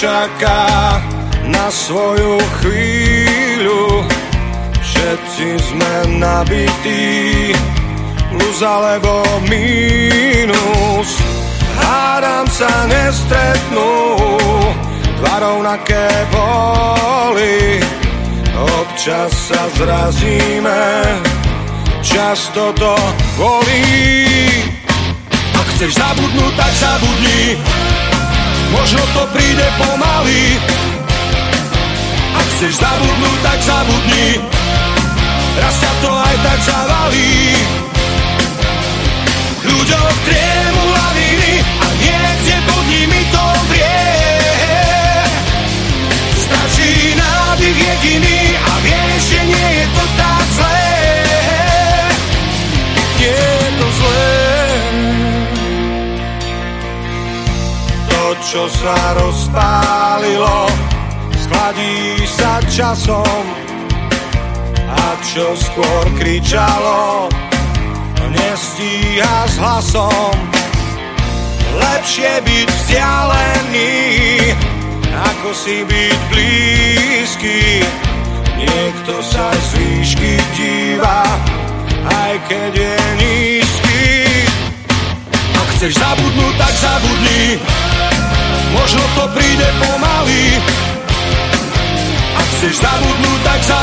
čaká na svoju chvíľu. Všetci sme nabití, plus alebo mínus. Hádam sa nestretnú, dva rovnaké boli. Občas sa zrazíme, často to bolí. Ak chceš zabudnúť, tak zabudni, možno to príde pomaly. Ak chceš zabudnúť, tak zabudni, raz ťa to aj tak zavalí. Ľuďom triemu laviny a niekde pod nimi to vrie. Stačí nádych jediný čo sa rozpálilo, skladí sa časom a čo skôr kričalo, nestíha s hlasom. Lepšie byť vzdialený, ako si byť blízky. Niekto sa z výšky díva, aj keď je nízky. Ak chceš zabudnúť, tak zabudni, možno to príde pomaly. Ak chceš zabudnúť, tak zabudni,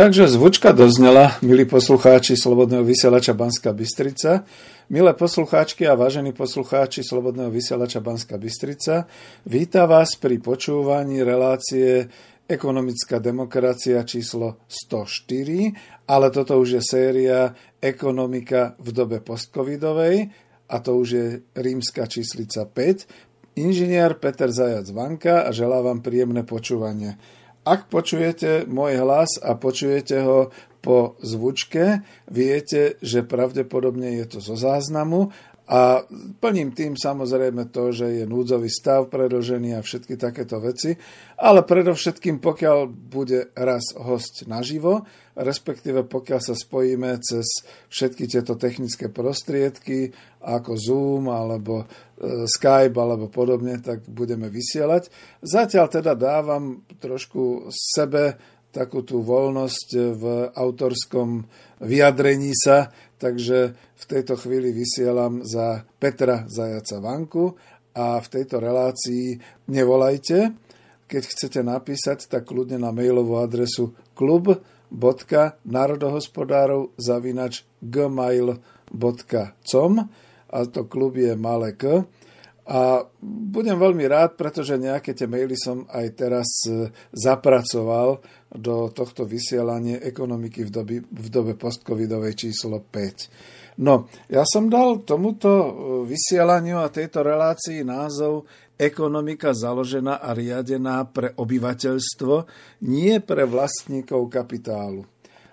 Takže zvučka doznela, milí poslucháči Slobodného vysielača Banska Bystrica. Milé poslucháčky a vážení poslucháči Slobodného vysielača Banska Bystrica, víta vás pri počúvaní relácie Ekonomická demokracia číslo 104, ale toto už je séria Ekonomika v dobe postcovidovej a to už je rímska číslica 5. Inžinier Peter Zajac Vanka a želám vám príjemné počúvanie. Ak počujete môj hlas a počujete ho po zvučke, viete, že pravdepodobne je to zo záznamu a plním tým samozrejme to, že je núdzový stav predlžený a všetky takéto veci, ale predovšetkým pokiaľ bude raz host naživo, respektíve pokiaľ sa spojíme cez všetky tieto technické prostriedky ako Zoom alebo Skype alebo podobne, tak budeme vysielať. Zatiaľ teda dávam trošku sebe takú tú voľnosť v autorskom vyjadrení sa, takže v tejto chvíli vysielam za Petra Zajaca Vanku a v tejto relácii nevolajte. Keď chcete napísať, tak kľudne na mailovú adresu klub.národohospodárov zavinač gmail.com a to klub je malé k. A budem veľmi rád, pretože nejaké tie maily som aj teraz zapracoval do tohto vysielania ekonomiky v, doby, v dobe postcovidovej číslo 5. No, ja som dal tomuto vysielaniu a tejto relácii názov ekonomika založená a riadená pre obyvateľstvo, nie pre vlastníkov kapitálu.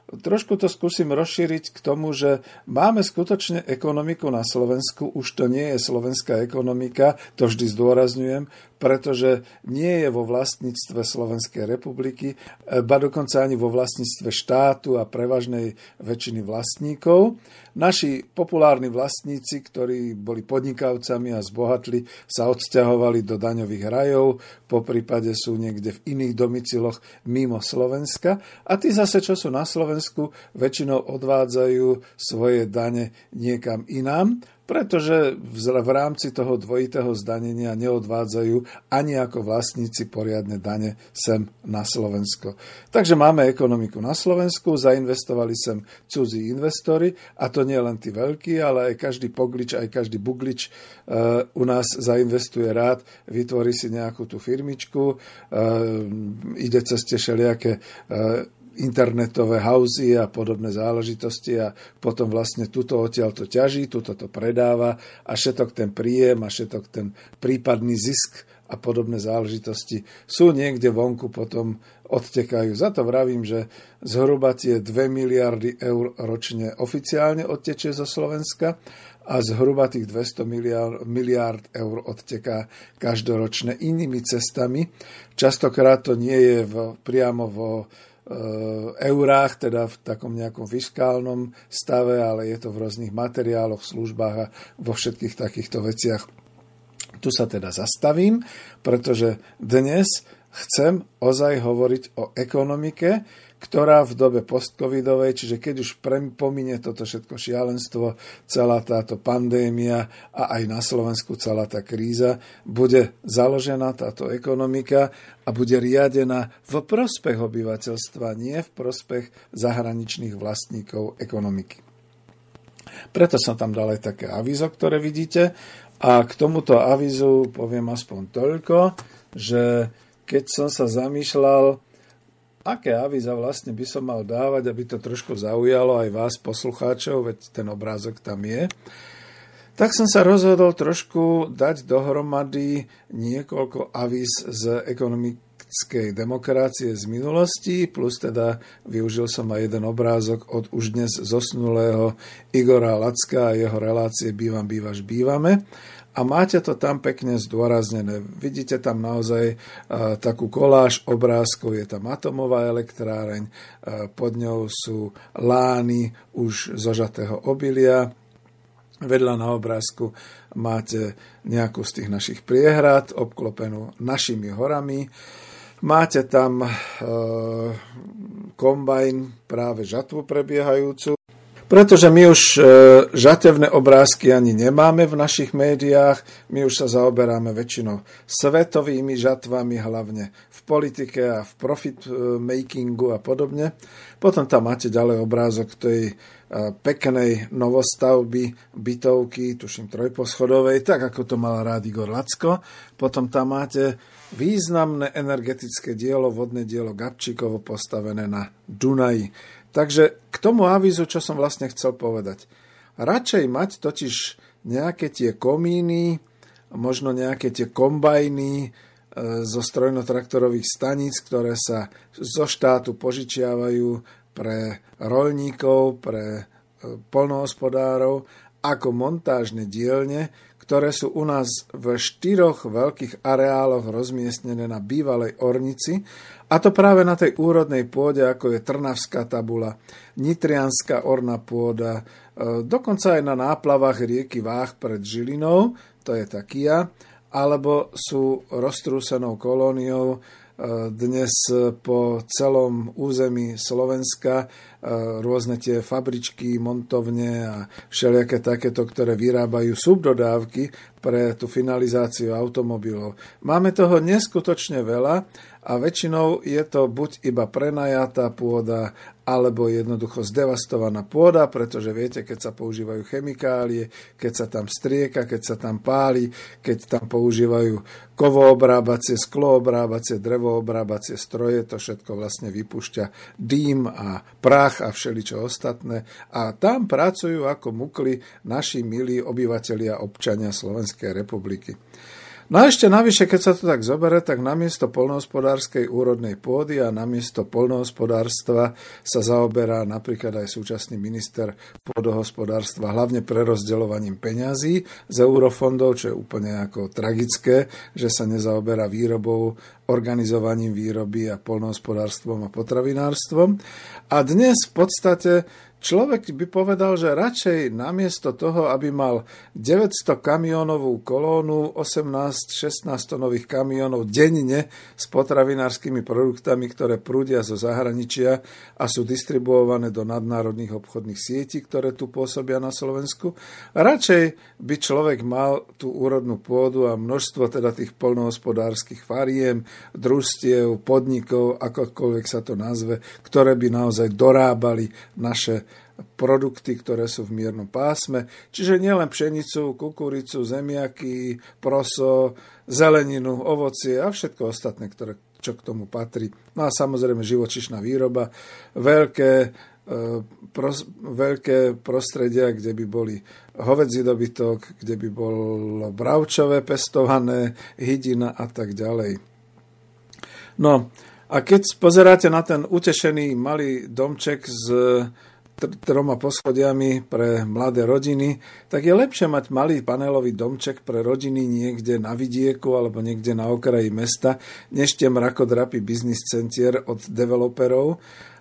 Trošku to skúsim rozšíriť k tomu, že máme skutočne ekonomiku na Slovensku, už to nie je slovenská ekonomika, to vždy zdôrazňujem, pretože nie je vo vlastníctve Slovenskej republiky, ba dokonca ani vo vlastníctve štátu a prevažnej väčšiny vlastníkov. Naši populárni vlastníci, ktorí boli podnikavcami a zbohatli, sa odsťahovali do daňových rajov, po prípade sú niekde v iných domiciloch mimo Slovenska a tí zase, čo sú na Slovensku, väčšinou odvádzajú svoje dane niekam inám pretože v rámci toho dvojitého zdanenia neodvádzajú ani ako vlastníci poriadne dane sem na Slovensko. Takže máme ekonomiku na Slovensku, zainvestovali sem cudzí investori a to nie len tí veľkí, ale aj každý poglič, aj každý buglič uh, u nás zainvestuje rád, vytvorí si nejakú tú firmičku, uh, ide cez tie všelijaké uh, internetové hauzy a podobné záležitosti a potom vlastne tuto odtiaľ to ťaží, tuto to predáva a všetok ten príjem a všetok ten prípadný zisk a podobné záležitosti sú niekde vonku potom odtekajú. Za to vravím, že zhruba tie 2 miliardy eur ročne oficiálne odtečie zo Slovenska a zhruba tých 200 miliard, miliard eur odteká každoročne inými cestami. Častokrát to nie je v, priamo vo eurách, teda v takom nejakom fiskálnom stave, ale je to v rôznych materiáloch, službách a vo všetkých takýchto veciach. Tu sa teda zastavím, pretože dnes chcem ozaj hovoriť o ekonomike, ktorá v dobe postcovidovej, čiže keď už pomine toto všetko šialenstvo, celá táto pandémia a aj na Slovensku celá tá kríza, bude založená táto ekonomika a bude riadená v prospech obyvateľstva, nie v prospech zahraničných vlastníkov ekonomiky. Preto som tam dal aj také avizo, ktoré vidíte. A k tomuto avizu poviem aspoň toľko, že keď som sa zamýšľal, aké avíza vlastne by som mal dávať, aby to trošku zaujalo aj vás, poslucháčov, veď ten obrázok tam je, tak som sa rozhodol trošku dať dohromady niekoľko avíz z ekonomickej demokracie z minulosti, plus teda využil som aj jeden obrázok od už dnes zosnulého Igora Lacka a jeho relácie Bývam, bývaš, bývame a máte to tam pekne zdôraznené. Vidíte tam naozaj uh, takú koláž obrázkov, je tam atomová elektráreň, uh, pod ňou sú lány už zožatého obilia, Vedľa na obrázku máte nejakú z tých našich priehrad, obklopenú našimi horami. Máte tam e, kombajn, práve žatvu prebiehajúcu. Pretože my už e, žatevné obrázky ani nemáme v našich médiách, my už sa zaoberáme väčšinou svetovými žatvami, hlavne v politike a v profit e, makingu a podobne. Potom tam máte ďalej obrázok tej e, peknej novostavby bytovky, tuším trojposchodovej, tak ako to mal rád Igor Lacko. Potom tam máte významné energetické dielo, vodné dielo Gabčíkovo postavené na Dunaji. Takže k tomu avizu, čo som vlastne chcel povedať. Radšej mať totiž nejaké tie komíny, možno nejaké tie kombajny e, zo strojnotraktorových staníc, ktoré sa zo štátu požičiavajú pre rolníkov, pre e, polnohospodárov ako montážne dielne, ktoré sú u nás v štyroch veľkých areáloch rozmiestnené na bývalej ornici, a to práve na tej úrodnej pôde, ako je Trnavská tabula, Nitrianská orná pôda, e, dokonca aj na náplavách rieky Váh pred Žilinou, to je Takia, alebo sú roztrúsenou kolóniou dnes po celom území Slovenska rôzne tie fabričky, montovne a všelijaké takéto, ktoré vyrábajú subdodávky pre tú finalizáciu automobilov. Máme toho neskutočne veľa a väčšinou je to buď iba prenajatá pôda, alebo jednoducho zdevastovaná pôda, pretože viete, keď sa používajú chemikálie, keď sa tam strieka, keď sa tam páli, keď tam používajú kovoobrábacie, skloobrábacie, drevoobrábacie stroje, to všetko vlastne vypúšťa dým a prach a všeličo ostatné. A tam pracujú ako mukli naši milí obyvatelia občania Slovenskej republiky. No a ešte navyše, keď sa to tak zobere, tak namiesto polnohospodárskej úrodnej pôdy a namiesto polnohospodárstva sa zaoberá napríklad aj súčasný minister pôdohospodárstva, hlavne prerozdeľovaním peňazí z eurofondov, čo je úplne ako tragické, že sa nezaoberá výrobou, organizovaním výroby a polnohospodárstvom a potravinárstvom. A dnes v podstate Človek by povedal, že radšej namiesto toho, aby mal 900 kamionovú kolónu, 18-16 tonových kamionov denne s potravinárskymi produktami, ktoré prúdia zo zahraničia a sú distribuované do nadnárodných obchodných sietí, ktoré tu pôsobia na Slovensku. Radšej by človek mal tú úrodnú pôdu a množstvo teda tých polnohospodárskych fariem, družstiev, podnikov, akokoľvek sa to nazve, ktoré by naozaj dorábali naše produkty, ktoré sú v miernom pásme. Čiže nielen pšenicu, kukuricu, zemiaky, proso, zeleninu, ovocie a všetko ostatné, ktoré, čo k tomu patrí. No a samozrejme živočišná výroba, veľké, e, pros, veľké prostredia, kde by boli hovedzí dobytok, kde by bolo bravčové pestované, hydina a tak ďalej. No a keď pozeráte na ten utešený malý domček troma poschodiami pre mladé rodiny, tak je lepšie mať malý panelový domček pre rodiny niekde na vidieku alebo niekde na okraji mesta, než tie mrakodrapy biznis centier od developerov,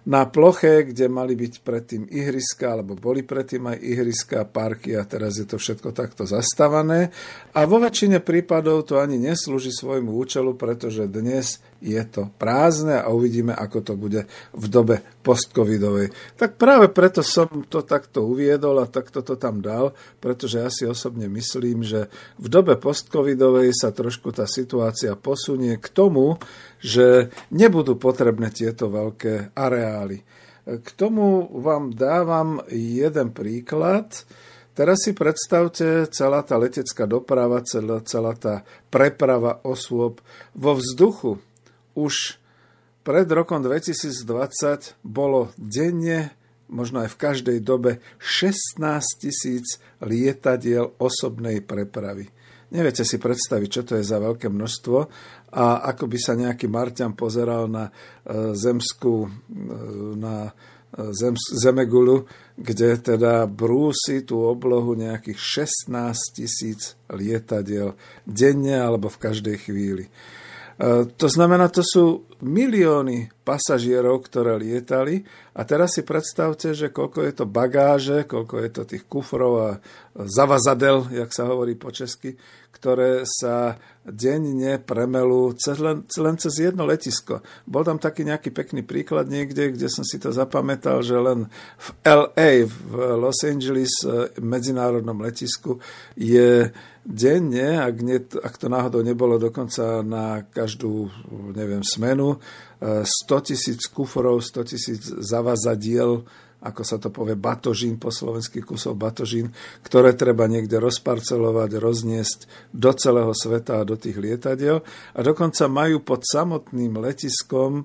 na ploche, kde mali byť predtým ihriska, alebo boli predtým aj ihriska, parky a teraz je to všetko takto zastavané. A vo väčšine prípadov to ani neslúži svojmu účelu, pretože dnes je to prázdne a uvidíme, ako to bude v dobe postcovidovej. Tak práve preto som to takto uviedol a takto to tam dal, pretože ja si osobne myslím, že v dobe postcovidovej sa trošku tá situácia posunie k tomu, že nebudú potrebné tieto veľké areály. K tomu vám dávam jeden príklad. Teraz si predstavte celá tá letecká doprava, celá, celá tá preprava osôb vo vzduchu. Už pred rokom 2020 bolo denne, možno aj v každej dobe, 16 tisíc lietadiel osobnej prepravy. Neviete si predstaviť, čo to je za veľké množstvo ako by sa nejaký Marťan pozeral na e, zemskú, e, na e, zem, zemegulu, kde teda brúsi tú oblohu nejakých 16 tisíc lietadiel denne alebo v každej chvíli. To znamená, to sú milióny pasažierov, ktoré lietali a teraz si predstavte, že koľko je to bagáže, koľko je to tých kufrov a zavazadel, jak sa hovorí po česky, ktoré sa denne premelú cez, len, len cez jedno letisko. Bol tam taký nejaký pekný príklad niekde, kde som si to zapamätal, že len v LA, v Los Angeles eh, medzinárodnom letisku je denne, ak, nie, ak to náhodou nebolo dokonca na každú, neviem, smenu, 100 eh, tisíc kuforov, 100 tisíc zavazadiel ako sa to povie, batožín, po slovenských kusov batožín, ktoré treba niekde rozparcelovať, rozniesť do celého sveta a do tých lietadiel. A dokonca majú pod samotným letiskom e,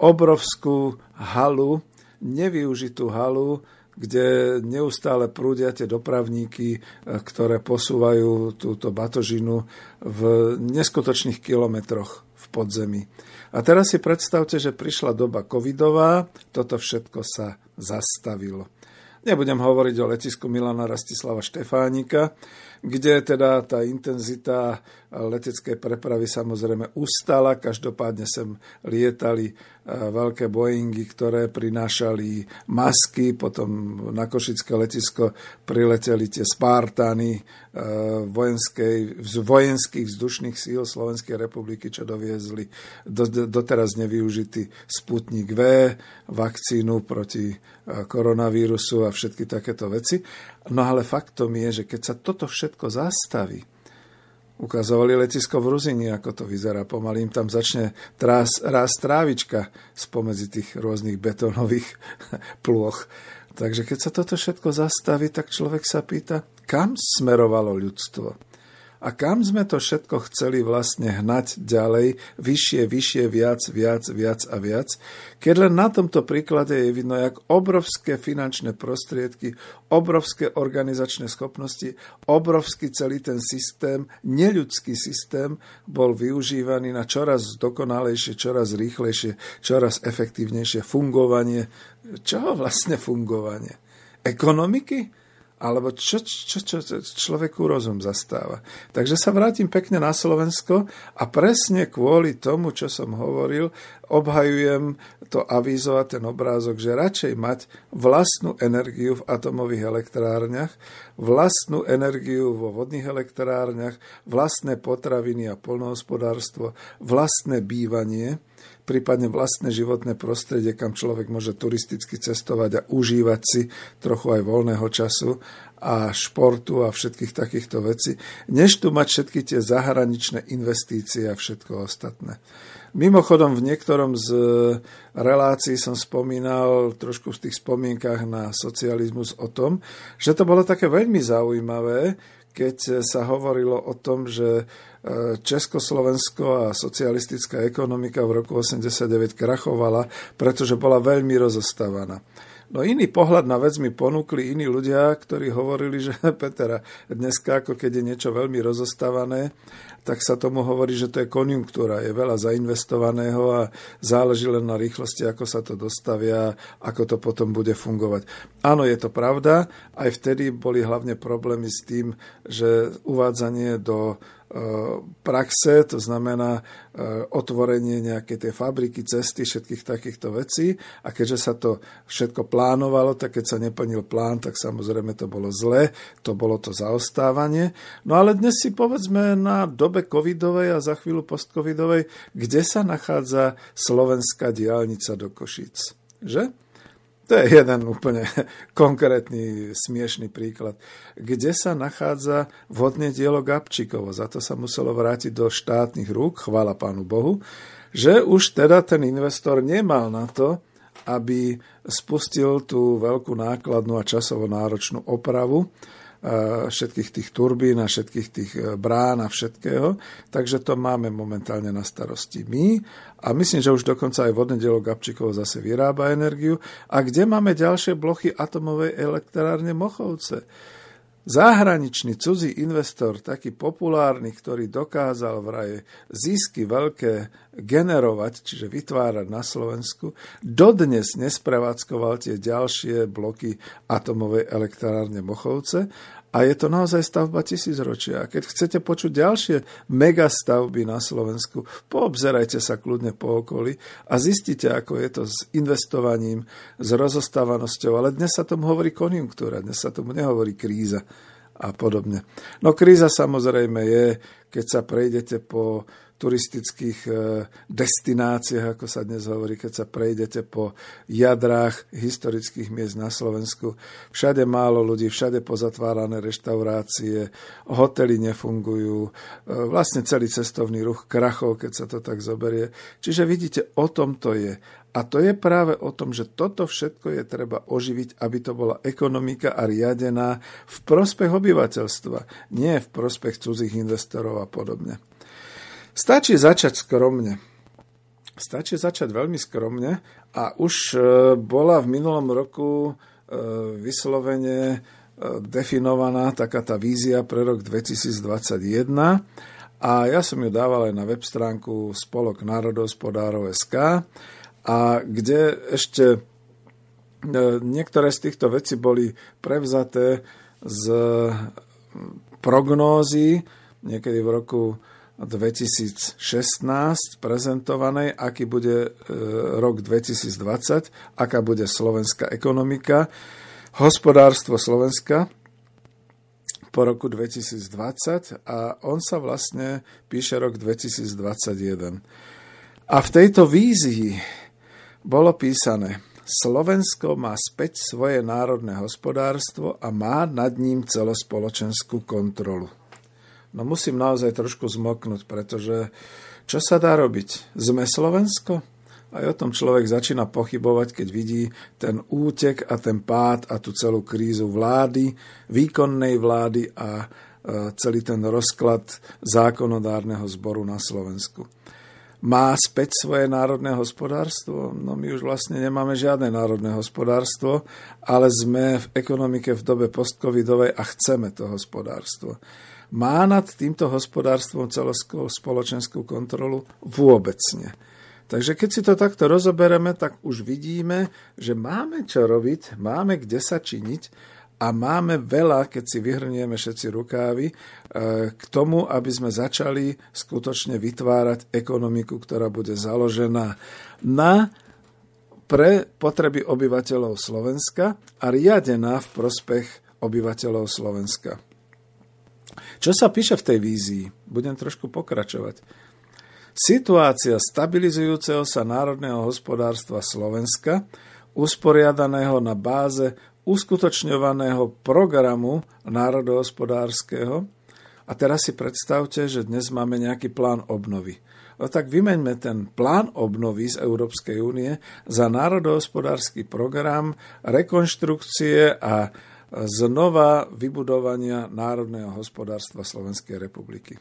obrovskú halu, nevyužitú halu, kde neustále prúdia tie dopravníky, e, ktoré posúvajú túto batožinu v neskutočných kilometroch v podzemí. A teraz si predstavte, že prišla doba covidová, toto všetko sa zastavilo. Nebudem hovoriť o letisku Milana Rastislava Štefánika, kde teda tá intenzita leteckej prepravy samozrejme ustala. Každopádne sem lietali e, veľké Boeingy, ktoré prinášali masky, potom na Košické letisko prileteli tie Spartany e, vojenskej, vojenských vzdušných síl Slovenskej republiky, čo doviezli doteraz nevyužitý Sputnik V, vakcínu proti e, koronavírusu a všetky takéto veci. No ale faktom je, že keď sa toto všetko zastaví, ukazovali letisko v Ruzini, ako to vyzerá. Pomaly im tam začne trás, rásť trávička spomedzi tých rôznych betónových plôch. Takže keď sa toto všetko zastaví, tak človek sa pýta, kam smerovalo ľudstvo. A kam sme to všetko chceli vlastne hnať ďalej, vyššie, vyššie, viac, viac, viac a viac, keď len na tomto príklade je vidno, jak obrovské finančné prostriedky, obrovské organizačné schopnosti, obrovský celý ten systém, neľudský systém bol využívaný na čoraz dokonalejšie, čoraz rýchlejšie, čoraz efektívnejšie fungovanie. Čoho vlastne fungovanie? Ekonomiky? Alebo čo, čo, čo, čo človeku rozum zastáva. Takže sa vrátim pekne na Slovensko a presne kvôli tomu, čo som hovoril, obhajujem to avizovať ten obrázok, že radšej mať vlastnú energiu v atomových elektrárniach, vlastnú energiu vo vodných elektrárniach, vlastné potraviny a polnohospodárstvo, vlastné bývanie, prípadne vlastné životné prostredie, kam človek môže turisticky cestovať a užívať si trochu aj voľného času a športu a všetkých takýchto vecí, než tu mať všetky tie zahraničné investície a všetko ostatné. Mimochodom, v niektorom z relácií som spomínal trošku v tých spomienkach na socializmus o tom, že to bolo také veľmi zaujímavé, keď sa hovorilo o tom, že e, Československo a socialistická ekonomika v roku 89 krachovala, pretože bola veľmi rozostávaná. No iný pohľad na vec mi ponúkli iní ľudia, ktorí hovorili, že Petra, dneska ako keď je niečo veľmi rozostávané, tak sa tomu hovorí, že to je konjunktúra, je veľa zainvestovaného a záleží len na rýchlosti, ako sa to dostavia, ako to potom bude fungovať. Áno, je to pravda, aj vtedy boli hlavne problémy s tým, že uvádzanie do praxe, to znamená e, otvorenie nejakej tej fabriky, cesty, všetkých takýchto vecí. A keďže sa to všetko plánovalo, tak keď sa neplnil plán, tak samozrejme to bolo zle, to bolo to zaostávanie. No ale dnes si povedzme na dobe covidovej a za chvíľu postcovidovej, kde sa nachádza slovenská diálnica do Košíc. Že? To je jeden úplne konkrétny, smiešný príklad. Kde sa nachádza vhodne dielo Gabčíkovo. Za to sa muselo vrátiť do štátnych rúk, chvála pánu Bohu, že už teda ten investor nemal na to, aby spustil tú veľkú nákladnú a časovo náročnú opravu všetkých tých turbín a všetkých tých e, brán a všetkého. Takže to máme momentálne na starosti my a myslím, že už dokonca aj vodné dielo Gabčíkovo zase vyrába energiu. A kde máme ďalšie blochy atomovej elektrárne Mochovce? Zahraničný cudzí investor, taký populárny, ktorý dokázal vraj zisky veľké generovať, čiže vytvárať na Slovensku, dodnes nesprevádzkoval tie ďalšie bloky atomovej elektrárne Mochovce a je to naozaj stavba tisícročia. Keď chcete počuť ďalšie megastavby na Slovensku, poobzerajte sa kľudne po okolí a zistite, ako je to s investovaním, s rozostávanosťou. Ale dnes sa tomu hovorí konjunktúra, dnes sa tomu nehovorí kríza a podobne. No kríza samozrejme je, keď sa prejdete po turistických e, destináciách, ako sa dnes hovorí, keď sa prejdete po jadrách historických miest na Slovensku. Všade málo ľudí, všade pozatvárané reštaurácie, hotely nefungujú, e, vlastne celý cestovný ruch krachov, keď sa to tak zoberie. Čiže vidíte, o tom to je. A to je práve o tom, že toto všetko je treba oživiť, aby to bola ekonomika a riadená v prospech obyvateľstva, nie v prospech cudzích investorov a podobne. Stačí začať skromne. Stačí začať veľmi skromne. A už e, bola v minulom roku e, vyslovene e, definovaná taká tá vízia pre rok 2021 a ja som ju dával aj na web stránku Spolok národospodárov SK a kde ešte niektoré z týchto vecí boli prevzaté z prognózy. Niekedy v roku 2016 prezentovanej, aký bude e, rok 2020, aká bude slovenská ekonomika, hospodárstvo Slovenska po roku 2020 a on sa vlastne píše rok 2021. A v tejto vízii bolo písané, Slovensko má späť svoje národné hospodárstvo a má nad ním celospoločenskú kontrolu. No musím naozaj trošku zmoknúť, pretože čo sa dá robiť? Sme Slovensko? Aj o tom človek začína pochybovať, keď vidí ten útek a ten pád a tú celú krízu vlády, výkonnej vlády a celý ten rozklad zákonodárneho zboru na Slovensku. Má späť svoje národné hospodárstvo? No my už vlastne nemáme žiadne národné hospodárstvo, ale sme v ekonomike v dobe postcovidovej a chceme to hospodárstvo. Má nad týmto hospodárstvom celospoločenskú kontrolu? Vôbec nie. Takže keď si to takto rozobereme, tak už vidíme, že máme čo robiť, máme kde sa činiť a máme veľa, keď si vyhrnieme všetci rukávy, e, k tomu, aby sme začali skutočne vytvárať ekonomiku, ktorá bude založená na pre potreby obyvateľov Slovenska a riadená v prospech obyvateľov Slovenska. Čo sa píše v tej vízii? Budem trošku pokračovať. Situácia stabilizujúceho sa národného hospodárstva Slovenska, usporiadaného na báze uskutočňovaného programu národohospodárskeho. A teraz si predstavte, že dnes máme nejaký plán obnovy. No tak vymeňme ten plán obnovy z Európskej únie za národohospodársky program rekonštrukcie a znova vybudovania národného hospodárstva Slovenskej republiky.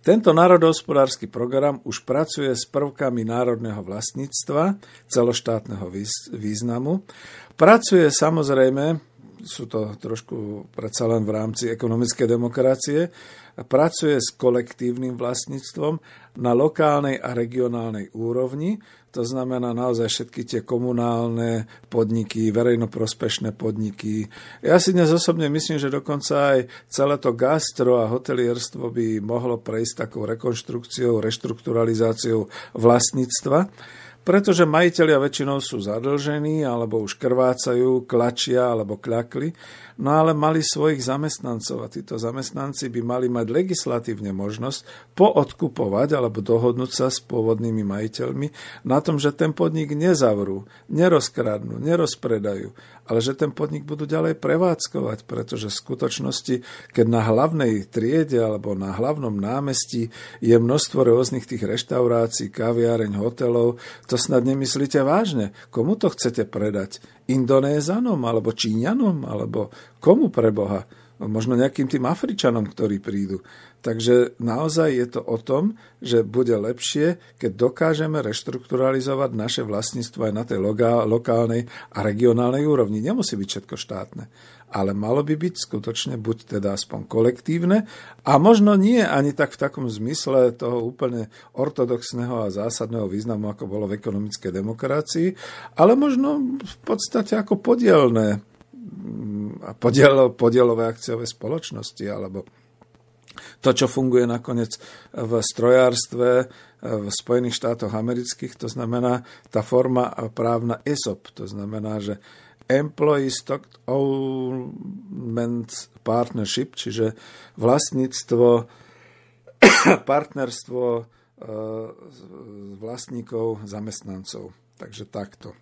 Tento národohospodársky program už pracuje s prvkami národného vlastníctva celoštátneho významu Pracuje samozrejme, sú to trošku predsa len v rámci ekonomickej demokracie, pracuje s kolektívnym vlastníctvom na lokálnej a regionálnej úrovni, to znamená naozaj všetky tie komunálne podniky, verejnoprospešné podniky. Ja si dnes osobne myslím, že dokonca aj celé to gastro a hotelierstvo by mohlo prejsť takou rekonštrukciou, reštrukturalizáciou vlastníctva pretože majiteľia väčšinou sú zadlžení alebo už krvácajú, klačia alebo kľakli, no ale mali svojich zamestnancov a títo zamestnanci by mali mať legislatívne možnosť poodkupovať alebo dohodnúť sa s pôvodnými majiteľmi na tom, že ten podnik nezavrú, nerozkradnú, nerozpredajú, ale že ten podnik budú ďalej prevádzkovať, pretože v skutočnosti, keď na hlavnej triede alebo na hlavnom námestí je množstvo rôznych tých reštaurácií, kaviareň, hotelov, to snad nemyslíte vážne. Komu to chcete predať? Indonézanom alebo Číňanom alebo komu pre Boha? možno nejakým tým Afričanom, ktorí prídu. Takže naozaj je to o tom, že bude lepšie, keď dokážeme reštrukturalizovať naše vlastníctvo aj na tej lokálnej a regionálnej úrovni. Nemusí byť všetko štátne, ale malo by byť skutočne buď teda aspoň kolektívne a možno nie ani tak v takom zmysle toho úplne ortodoxného a zásadného významu, ako bolo v ekonomickej demokracii, ale možno v podstate ako podielné podiel, podielové akciové spoločnosti alebo to, čo funguje nakoniec v strojárstve v Spojených štátoch amerických, to znamená tá forma právna ESOP, to znamená, že Employee Stock Ownment Partnership, čiže vlastníctvo, partnerstvo e, vlastníkov, zamestnancov. Takže takto.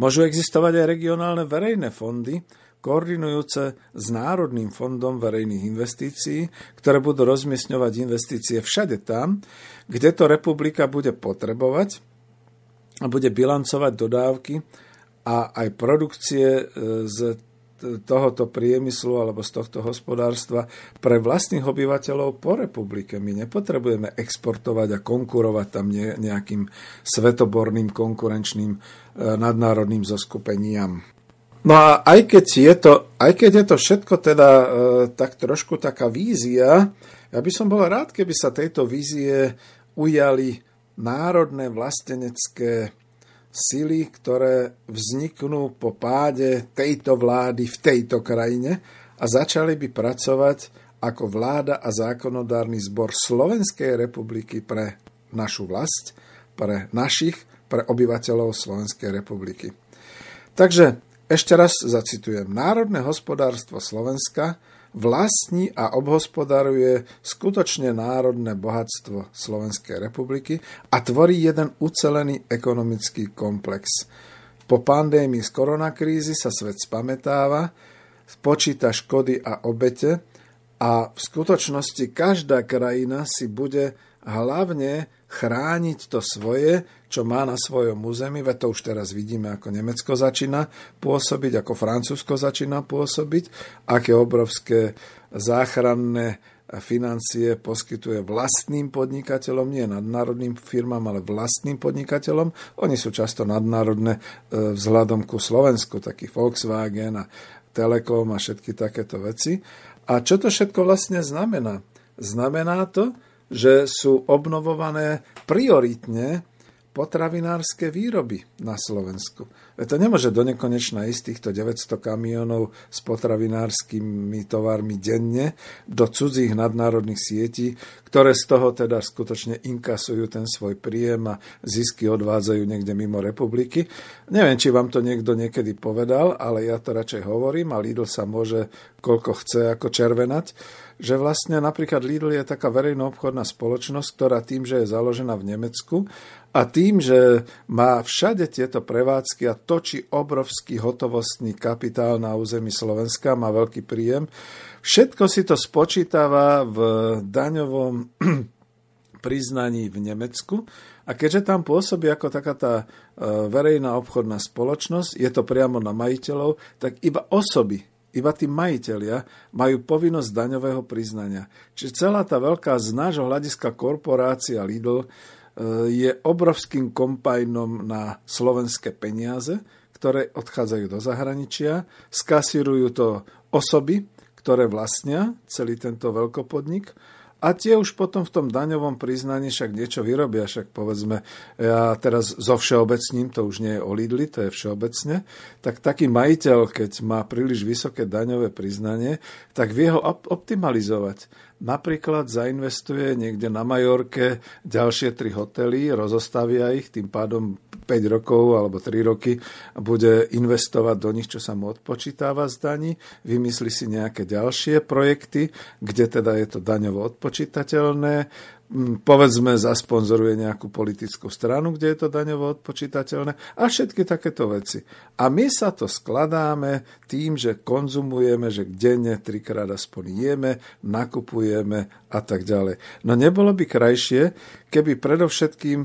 Môžu existovať aj regionálne verejné fondy, koordinujúce s Národným fondom verejných investícií, ktoré budú rozmiestňovať investície všade tam, kde to republika bude potrebovať a bude bilancovať dodávky a aj produkcie e, z tohoto priemyslu alebo z tohto hospodárstva pre vlastných obyvateľov po republike. My nepotrebujeme exportovať a konkurovať tam nejakým svetoborným konkurenčným e, nadnárodným zoskupeniam. No a aj keď je to, aj keď je to všetko teda e, tak trošku taká vízia, ja by som bol rád, keby sa tejto vízie ujali národné vlastenecké sily, ktoré vzniknú po páde tejto vlády v tejto krajine a začali by pracovať ako vláda a zákonodárny zbor Slovenskej republiky pre našu vlast, pre našich, pre obyvateľov Slovenskej republiky. Takže ešte raz zacitujem. Národné hospodárstvo Slovenska vlastní a obhospodaruje skutočne národné bohatstvo Slovenskej republiky a tvorí jeden ucelený ekonomický komplex. Po pandémii z koronakrízy sa svet spametáva, počíta škody a obete a v skutočnosti každá krajina si bude hlavne chrániť to svoje, čo má na svojom území, veď to už teraz vidíme, ako Nemecko začína pôsobiť, ako Francúzsko začína pôsobiť, aké obrovské záchranné financie poskytuje vlastným podnikateľom, nie nadnárodným firmám, ale vlastným podnikateľom. Oni sú často nadnárodné e, vzhľadom ku Slovensku, taký Volkswagen a Telekom a všetky takéto veci. A čo to všetko vlastne znamená? Znamená to, že sú obnovované prioritne potravinárske výroby na Slovensku. To nemôže do nekonečna ísť týchto 900 kamionov s potravinárskymi tovarmi denne do cudzích nadnárodných sietí, ktoré z toho teda skutočne inkasujú ten svoj príjem a zisky odvádzajú niekde mimo republiky. Neviem, či vám to niekto niekedy povedal, ale ja to radšej hovorím a Lidl sa môže koľko chce ako červenať že vlastne napríklad Lidl je taká verejnoobchodná spoločnosť, ktorá tým, že je založená v Nemecku a tým, že má všade tieto prevádzky a točí obrovský hotovostný kapitál na území Slovenska, má veľký príjem, všetko si to spočítava v daňovom priznaní v Nemecku. A keďže tam pôsobí ako taká tá e, verejná obchodná spoločnosť, je to priamo na majiteľov, tak iba osoby, iba tí majiteľia majú povinnosť daňového priznania. Čiže celá tá veľká z nášho hľadiska korporácia Lidl e, je obrovským kompajnom na slovenské peniaze, ktoré odchádzajú do zahraničia, skasírujú to osoby, ktoré vlastnia celý tento veľkopodnik a tie už potom v tom daňovom priznaní však niečo vyrobia, však povedzme, ja teraz zo všeobecním, to už nie je o Lidli, to je všeobecne, tak taký majiteľ, keď má príliš vysoké daňové priznanie, tak vie ho optimalizovať. Napríklad zainvestuje niekde na Majorke ďalšie tri hotely, rozostavia ich, tým pádom 5 rokov alebo 3 roky bude investovať do nich, čo sa mu odpočítava z daní, vymyslí si nejaké ďalšie projekty, kde teda je to daňovo odpočítateľné, povedzme zasponzoruje nejakú politickú stranu, kde je to daňovo odpočítateľné a všetky takéto veci. A my sa to skladáme tým, že konzumujeme, že denne trikrát aspoň jeme, nakupujeme a tak ďalej. No nebolo by krajšie, keby predovšetkým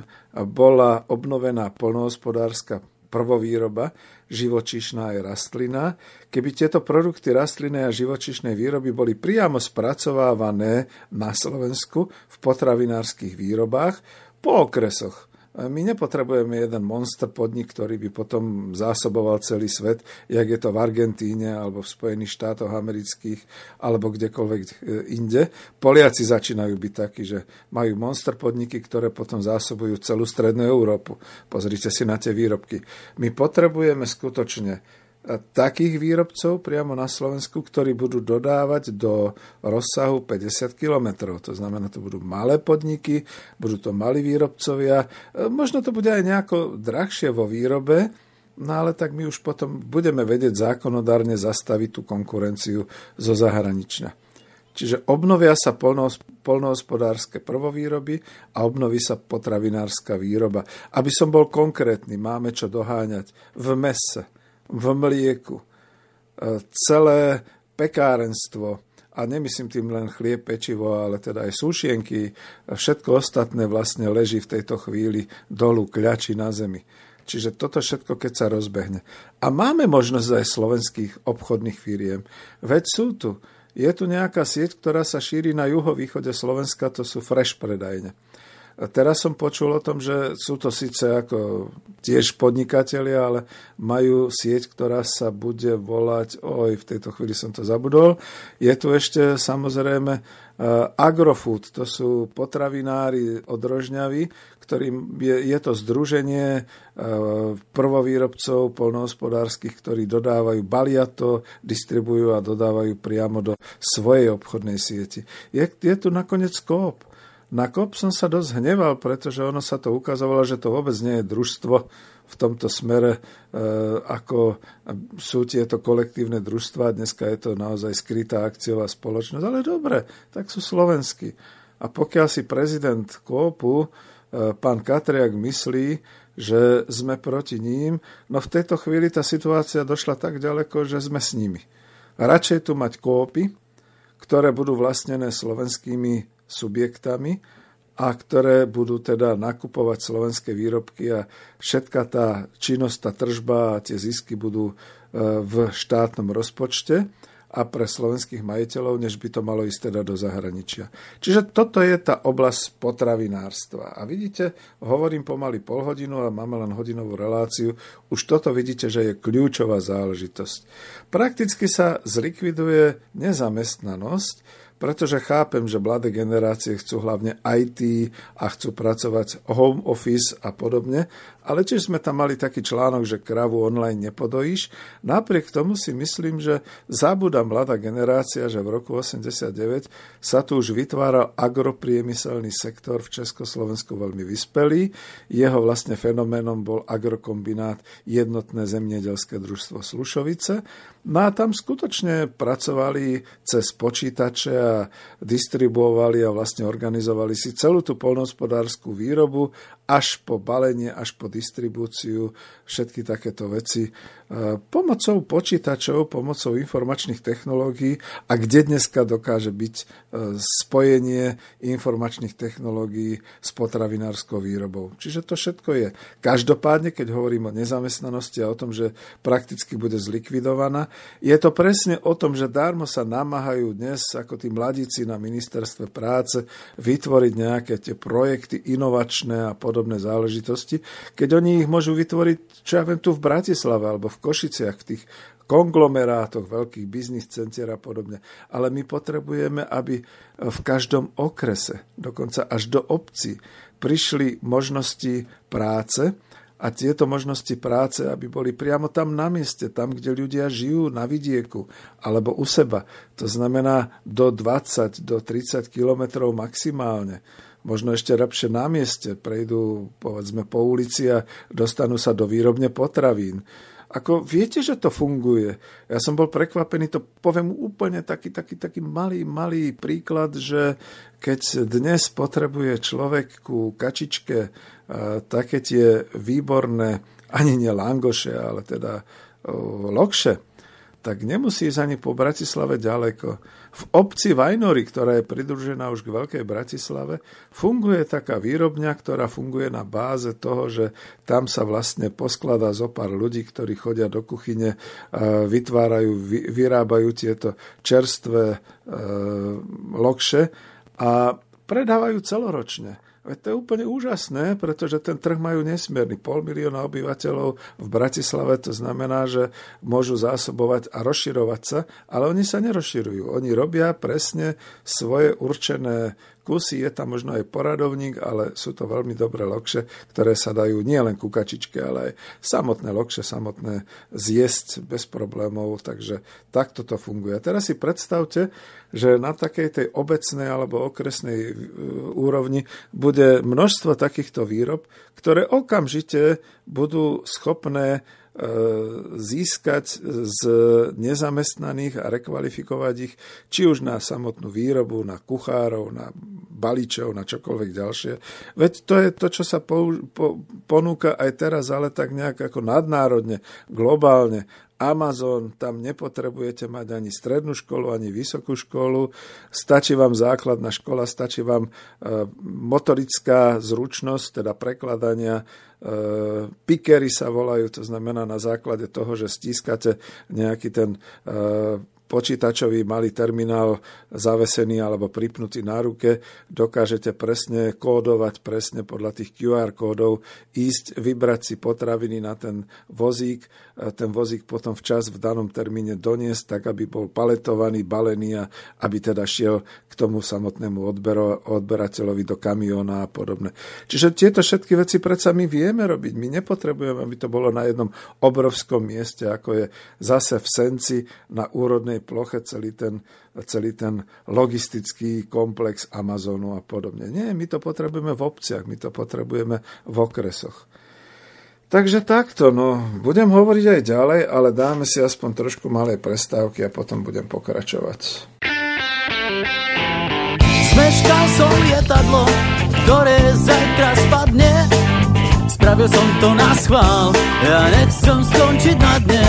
bola obnovená polnohospodárska prvovýroba, živočišná aj rastlina. Keby tieto produkty rastlinnej a živočišnej výroby boli priamo spracovávané na Slovensku v potravinárskych výrobách po okresoch, my nepotrebujeme jeden monster podnik, ktorý by potom zásoboval celý svet, jak je to v Argentíne alebo v Spojených štátoch amerických alebo kdekoľvek e, inde. Poliaci začínajú byť takí, že majú monster podniky, ktoré potom zásobujú celú strednú Európu. Pozrite si na tie výrobky. My potrebujeme skutočne takých výrobcov priamo na Slovensku, ktorí budú dodávať do rozsahu 50 km. To znamená, to budú malé podniky, budú to malí výrobcovia. E, možno to bude aj nejako drahšie vo výrobe, no ale tak my už potom budeme vedieť zákonodárne zastaviť tú konkurenciu zo zahraničia. Čiže obnovia sa polnohospodárske prvovýroby a obnoví sa potravinárska výroba. Aby som bol konkrétny, máme čo doháňať v mese, v mlieku. E, celé pekárenstvo, a nemyslím tým len chlieb, pečivo, ale teda aj sušienky, všetko ostatné vlastne leží v tejto chvíli dolu, kľači na zemi. Čiže toto všetko, keď sa rozbehne. A máme možnosť aj slovenských obchodných firiem. Veď sú tu. Je tu nejaká sieť, ktorá sa šíri na juhovýchode Slovenska, to sú fresh predajne. Teraz som počul o tom, že sú to síce ako tiež podnikatelia, ale majú sieť, ktorá sa bude volať, oj, v tejto chvíli som to zabudol. Je tu ešte samozrejme uh, Agrofood, to sú potravinári od Rožňavy, ktorým je, je to združenie uh, prvovýrobcov polnohospodárskych, ktorí dodávajú, balia to, distribujú a dodávajú priamo do svojej obchodnej sieti. Je, je tu nakoniec kóp. Na KOP som sa dosť hneval, pretože ono sa to ukazovalo, že to vôbec nie je družstvo v tomto smere, e, ako sú tieto kolektívne družstva. Dneska je to naozaj skrytá akciová spoločnosť, ale dobre, tak sú slovenskí. A pokiaľ si prezident Kópu, e, pán Katriak, myslí, že sme proti ním, no v tejto chvíli tá situácia došla tak ďaleko, že sme s nimi. Radšej tu mať kópy, ktoré budú vlastnené slovenskými subjektami a ktoré budú teda nakupovať slovenské výrobky a všetka tá činnosť, tá tržba a tie zisky budú e, v štátnom rozpočte a pre slovenských majiteľov, než by to malo ísť teda do zahraničia. Čiže toto je tá oblasť potravinárstva. A vidíte, hovorím pomaly pol hodinu a máme len hodinovú reláciu. Už toto vidíte, že je kľúčová záležitosť. Prakticky sa zlikviduje nezamestnanosť, pretože chápem, že mladé generácie chcú hlavne IT a chcú pracovať home office a podobne, ale tiež sme tam mali taký článok, že kravu online nepodojíš. Napriek tomu si myslím, že zabúda mladá generácia, že v roku 89 sa tu už vytváral agropriemyselný sektor v Československu veľmi vyspelý. Jeho vlastne fenoménom bol agrokombinát Jednotné zemnedelské družstvo Slušovice. No a tam skutočne pracovali cez počítače a distribuovali a vlastne organizovali si celú tú polnohospodárskú výrobu až po balenie, až po distribúciu, všetky takéto veci pomocou počítačov, pomocou informačných technológií a kde dneska dokáže byť e, spojenie informačných technológií s potravinárskou výrobou. Čiže to všetko je. Každopádne, keď hovorím o nezamestnanosti a o tom, že prakticky bude zlikvidovaná, je to presne o tom, že dármo sa namáhajú dnes ako tí mladíci na ministerstve práce vytvoriť nejaké tie projekty inovačné a podobné záležitosti, keď oni ich môžu vytvoriť, čo ja viem, tu v Bratislave alebo v Košiciach, v tých konglomerátoch, veľkých biznis centier a podobne. Ale my potrebujeme, aby v každom okrese, dokonca až do obcí, prišli možnosti práce a tieto možnosti práce, aby boli priamo tam na mieste, tam, kde ľudia žijú na vidieku alebo u seba. To znamená do 20, do 30 kilometrov maximálne možno ešte lepšie na mieste, prejdú povedzme po ulici a dostanú sa do výrobne potravín. Ako viete, že to funguje. Ja som bol prekvapený, to poviem úplne taký, taký, taký malý, malý príklad, že keď dnes potrebuje človek ku kačičke také tie výborné, ani nie langoše, ale teda lokše, tak nemusí ísť ani po Bratislave ďaleko v obci Vajnory, ktorá je pridružená už k Veľkej Bratislave, funguje taká výrobňa, ktorá funguje na báze toho, že tam sa vlastne poskladá zo pár ľudí, ktorí chodia do kuchyne, vytvárajú, vyrábajú tieto čerstvé e, lokše a predávajú celoročne. Veď to je úplne úžasné, pretože ten trh majú nesmierny. Pol milióna obyvateľov v Bratislave, to znamená, že môžu zásobovať a rozširovať sa, ale oni sa nerozširujú. Oni robia presne svoje určené kusy, je tam možno aj poradovník, ale sú to veľmi dobré lokše, ktoré sa dajú nielen kukačičke, ale aj samotné lokše, samotné zjesť bez problémov, takže takto to funguje. Teraz si predstavte, že na takej tej obecnej alebo okresnej e, úrovni bude množstvo takýchto výrob, ktoré okamžite budú schopné E, získať z nezamestnaných a rekvalifikovať ich či už na samotnú výrobu, na kuchárov, na balíčov, na čokoľvek ďalšie. Veď to je to, čo sa po, po, ponúka aj teraz, ale tak nejak ako nadnárodne, globálne. Amazon, tam nepotrebujete mať ani strednú školu, ani vysokú školu, stačí vám základná škola, stačí vám e, motorická zručnosť, teda prekladania, e, pikery sa volajú, to znamená na základe toho, že stískate nejaký ten počítačový malý terminál zavesený alebo pripnutý na ruke, dokážete presne kódovať presne podľa tých QR kódov, ísť, vybrať si potraviny na ten vozík, ten vozík potom včas v danom termíne doniesť, tak aby bol paletovaný, balený a aby teda šiel k tomu samotnému odbero, odberateľovi do kamióna a podobne. Čiže tieto všetky veci predsa my vieme robiť. My nepotrebujeme, aby to bolo na jednom obrovskom mieste, ako je zase v Senci na úrodnej voľnej ploche celý ten, celý ten logistický komplex Amazonu a podobne. Nie, my to potrebujeme v obciach, my to potrebujeme v okresoch. Takže takto, no, budem hovoriť aj ďalej, ale dáme si aspoň trošku malé prestávky a potom budem pokračovať. Zmeškal som lietadlo, ktoré zajtra spadne. Spravil som to na schvál, ja nechcem skončiť na dne.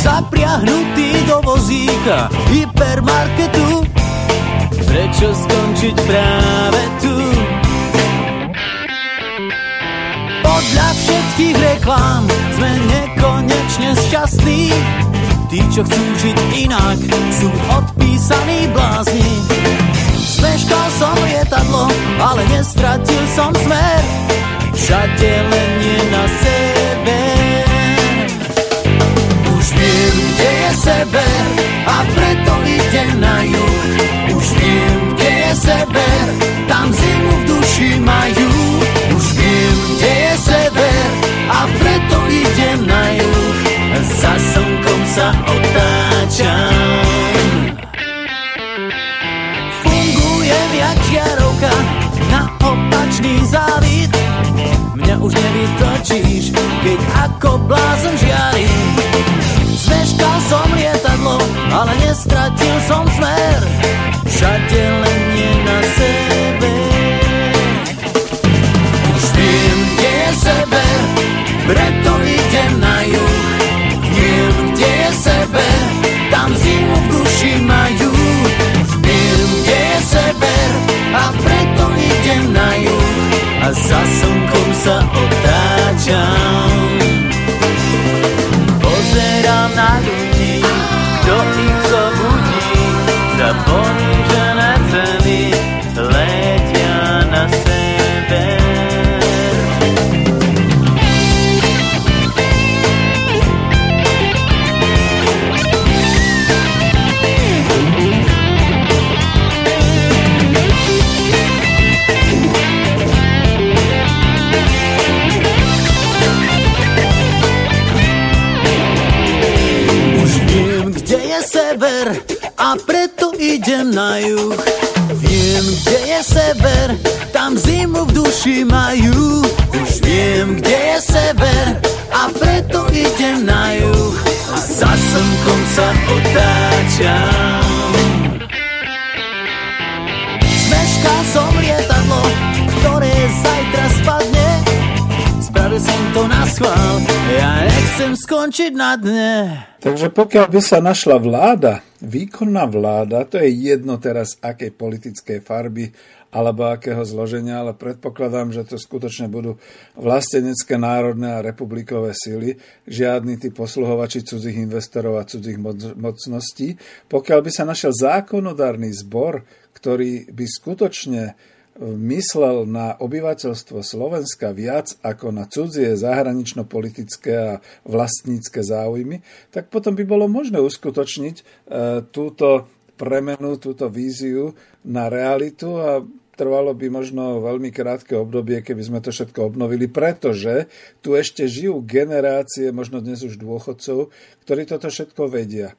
Zapriahnutý do vozíka hypermarketu. Prečo skončiť práve tu? Podľa všetkých reklám sme nekonečne šťastní. Tí, čo chcú žiť inak, sú odpísaní blázni. Zmeškal som lietadlo, ale nestratil som smer. Všade len nie na schvál, ja nechcem skončiť na dne. Takže pokiaľ by sa našla vláda, výkonná vláda, to je jedno teraz akej politickej farby alebo akého zloženia, ale predpokladám, že to skutočne budú vlastenecké národné a republikové sily, žiadni tí posluhovači cudzích investorov a cudzích moc- mocností. Pokiaľ by sa našiel zákonodárny zbor, ktorý by skutočne myslel na obyvateľstvo Slovenska viac ako na cudzie zahranično-politické a vlastnícke záujmy, tak potom by bolo možné uskutočniť e, túto premenu, túto víziu na realitu a trvalo by možno veľmi krátke obdobie, keby sme to všetko obnovili, pretože tu ešte žijú generácie, možno dnes už dôchodcov, ktorí toto všetko vedia.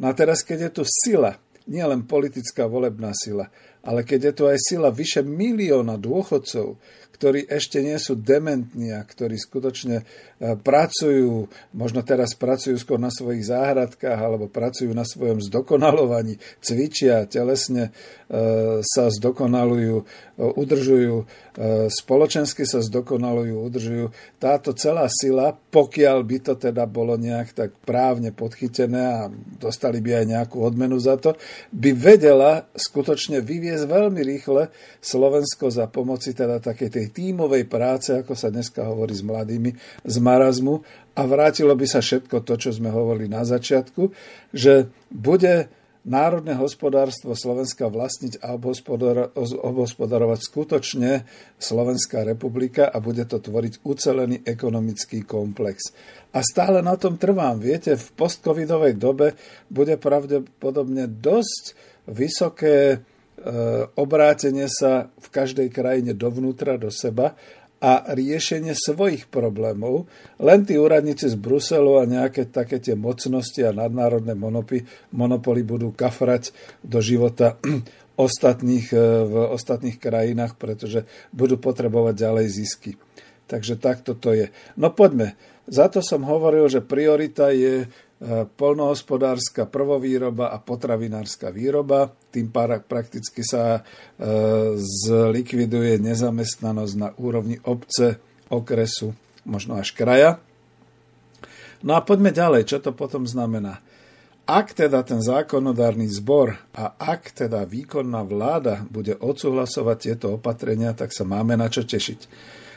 No a teraz, keď je tu sila, nie len politická volebná sila, ale keď je tu aj sila vyše milióna dôchodcov, ktorí ešte nie sú dementní a ktorí skutočne pracujú, možno teraz pracujú skôr na svojich záhradkách alebo pracujú na svojom zdokonalovaní, cvičia telesne, e, sa zdokonalujú, e, udržujú, spoločensky sa zdokonalujú, udržujú. Táto celá sila, pokiaľ by to teda bolo nejak tak právne podchytené a dostali by aj nejakú odmenu za to, by vedela skutočne vyviezť veľmi rýchle Slovensko za pomoci teda takej tej tímovej práce, ako sa dneska hovorí s mladými, z marazmu a vrátilo by sa všetko to, čo sme hovorili na začiatku, že bude národné hospodárstvo Slovenska vlastniť a obhospodarovať skutočne Slovenská republika a bude to tvoriť ucelený ekonomický komplex. A stále na tom trvám. Viete, v postcovidovej dobe bude pravdepodobne dosť vysoké e, obrátenie sa v každej krajine dovnútra, do seba a riešenie svojich problémov. Len tí úradníci z Bruselu a nejaké také tie mocnosti a nadnárodné monopy, monopoly budú kafrať do života ostatných, e, v ostatných krajinách, pretože budú potrebovať ďalej zisky. Takže takto to je. No poďme. Za to som hovoril, že priorita je polnohospodárska prvovýroba a potravinárska výroba. Tým prakticky sa e, zlikviduje nezamestnanosť na úrovni obce, okresu, možno až kraja. No a poďme ďalej, čo to potom znamená. Ak teda ten zákonodárny zbor a ak teda výkonná vláda bude odsúhlasovať tieto opatrenia, tak sa máme na čo tešiť.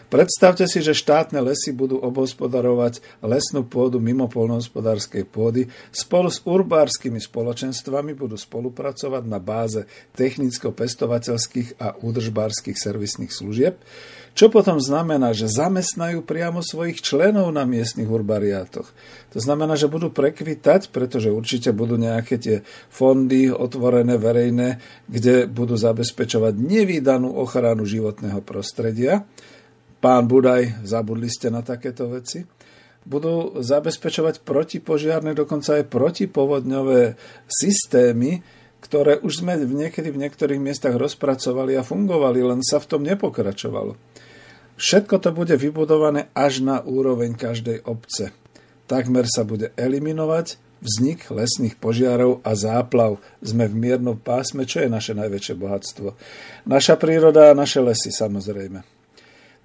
Predstavte si, že štátne lesy budú obhospodarovať lesnú pôdu mimo polnohospodárskej pôdy. Spolu s urbárskymi spoločenstvami budú spolupracovať na báze technicko-pestovateľských a údržbárskych servisných služieb, čo potom znamená, že zamestnajú priamo svojich členov na miestnych urbariátoch. To znamená, že budú prekvitať, pretože určite budú nejaké tie fondy otvorené, verejné, kde budú zabezpečovať nevýdanú ochranu životného prostredia Pán Budaj, zabudli ste na takéto veci. Budú zabezpečovať protipožiarne, dokonca aj protipovodňové systémy, ktoré už sme niekedy v niektorých miestach rozpracovali a fungovali, len sa v tom nepokračovalo. Všetko to bude vybudované až na úroveň každej obce. Takmer sa bude eliminovať vznik lesných požiarov a záplav. Sme v miernom pásme, čo je naše najväčšie bohatstvo. Naša príroda a naše lesy, samozrejme.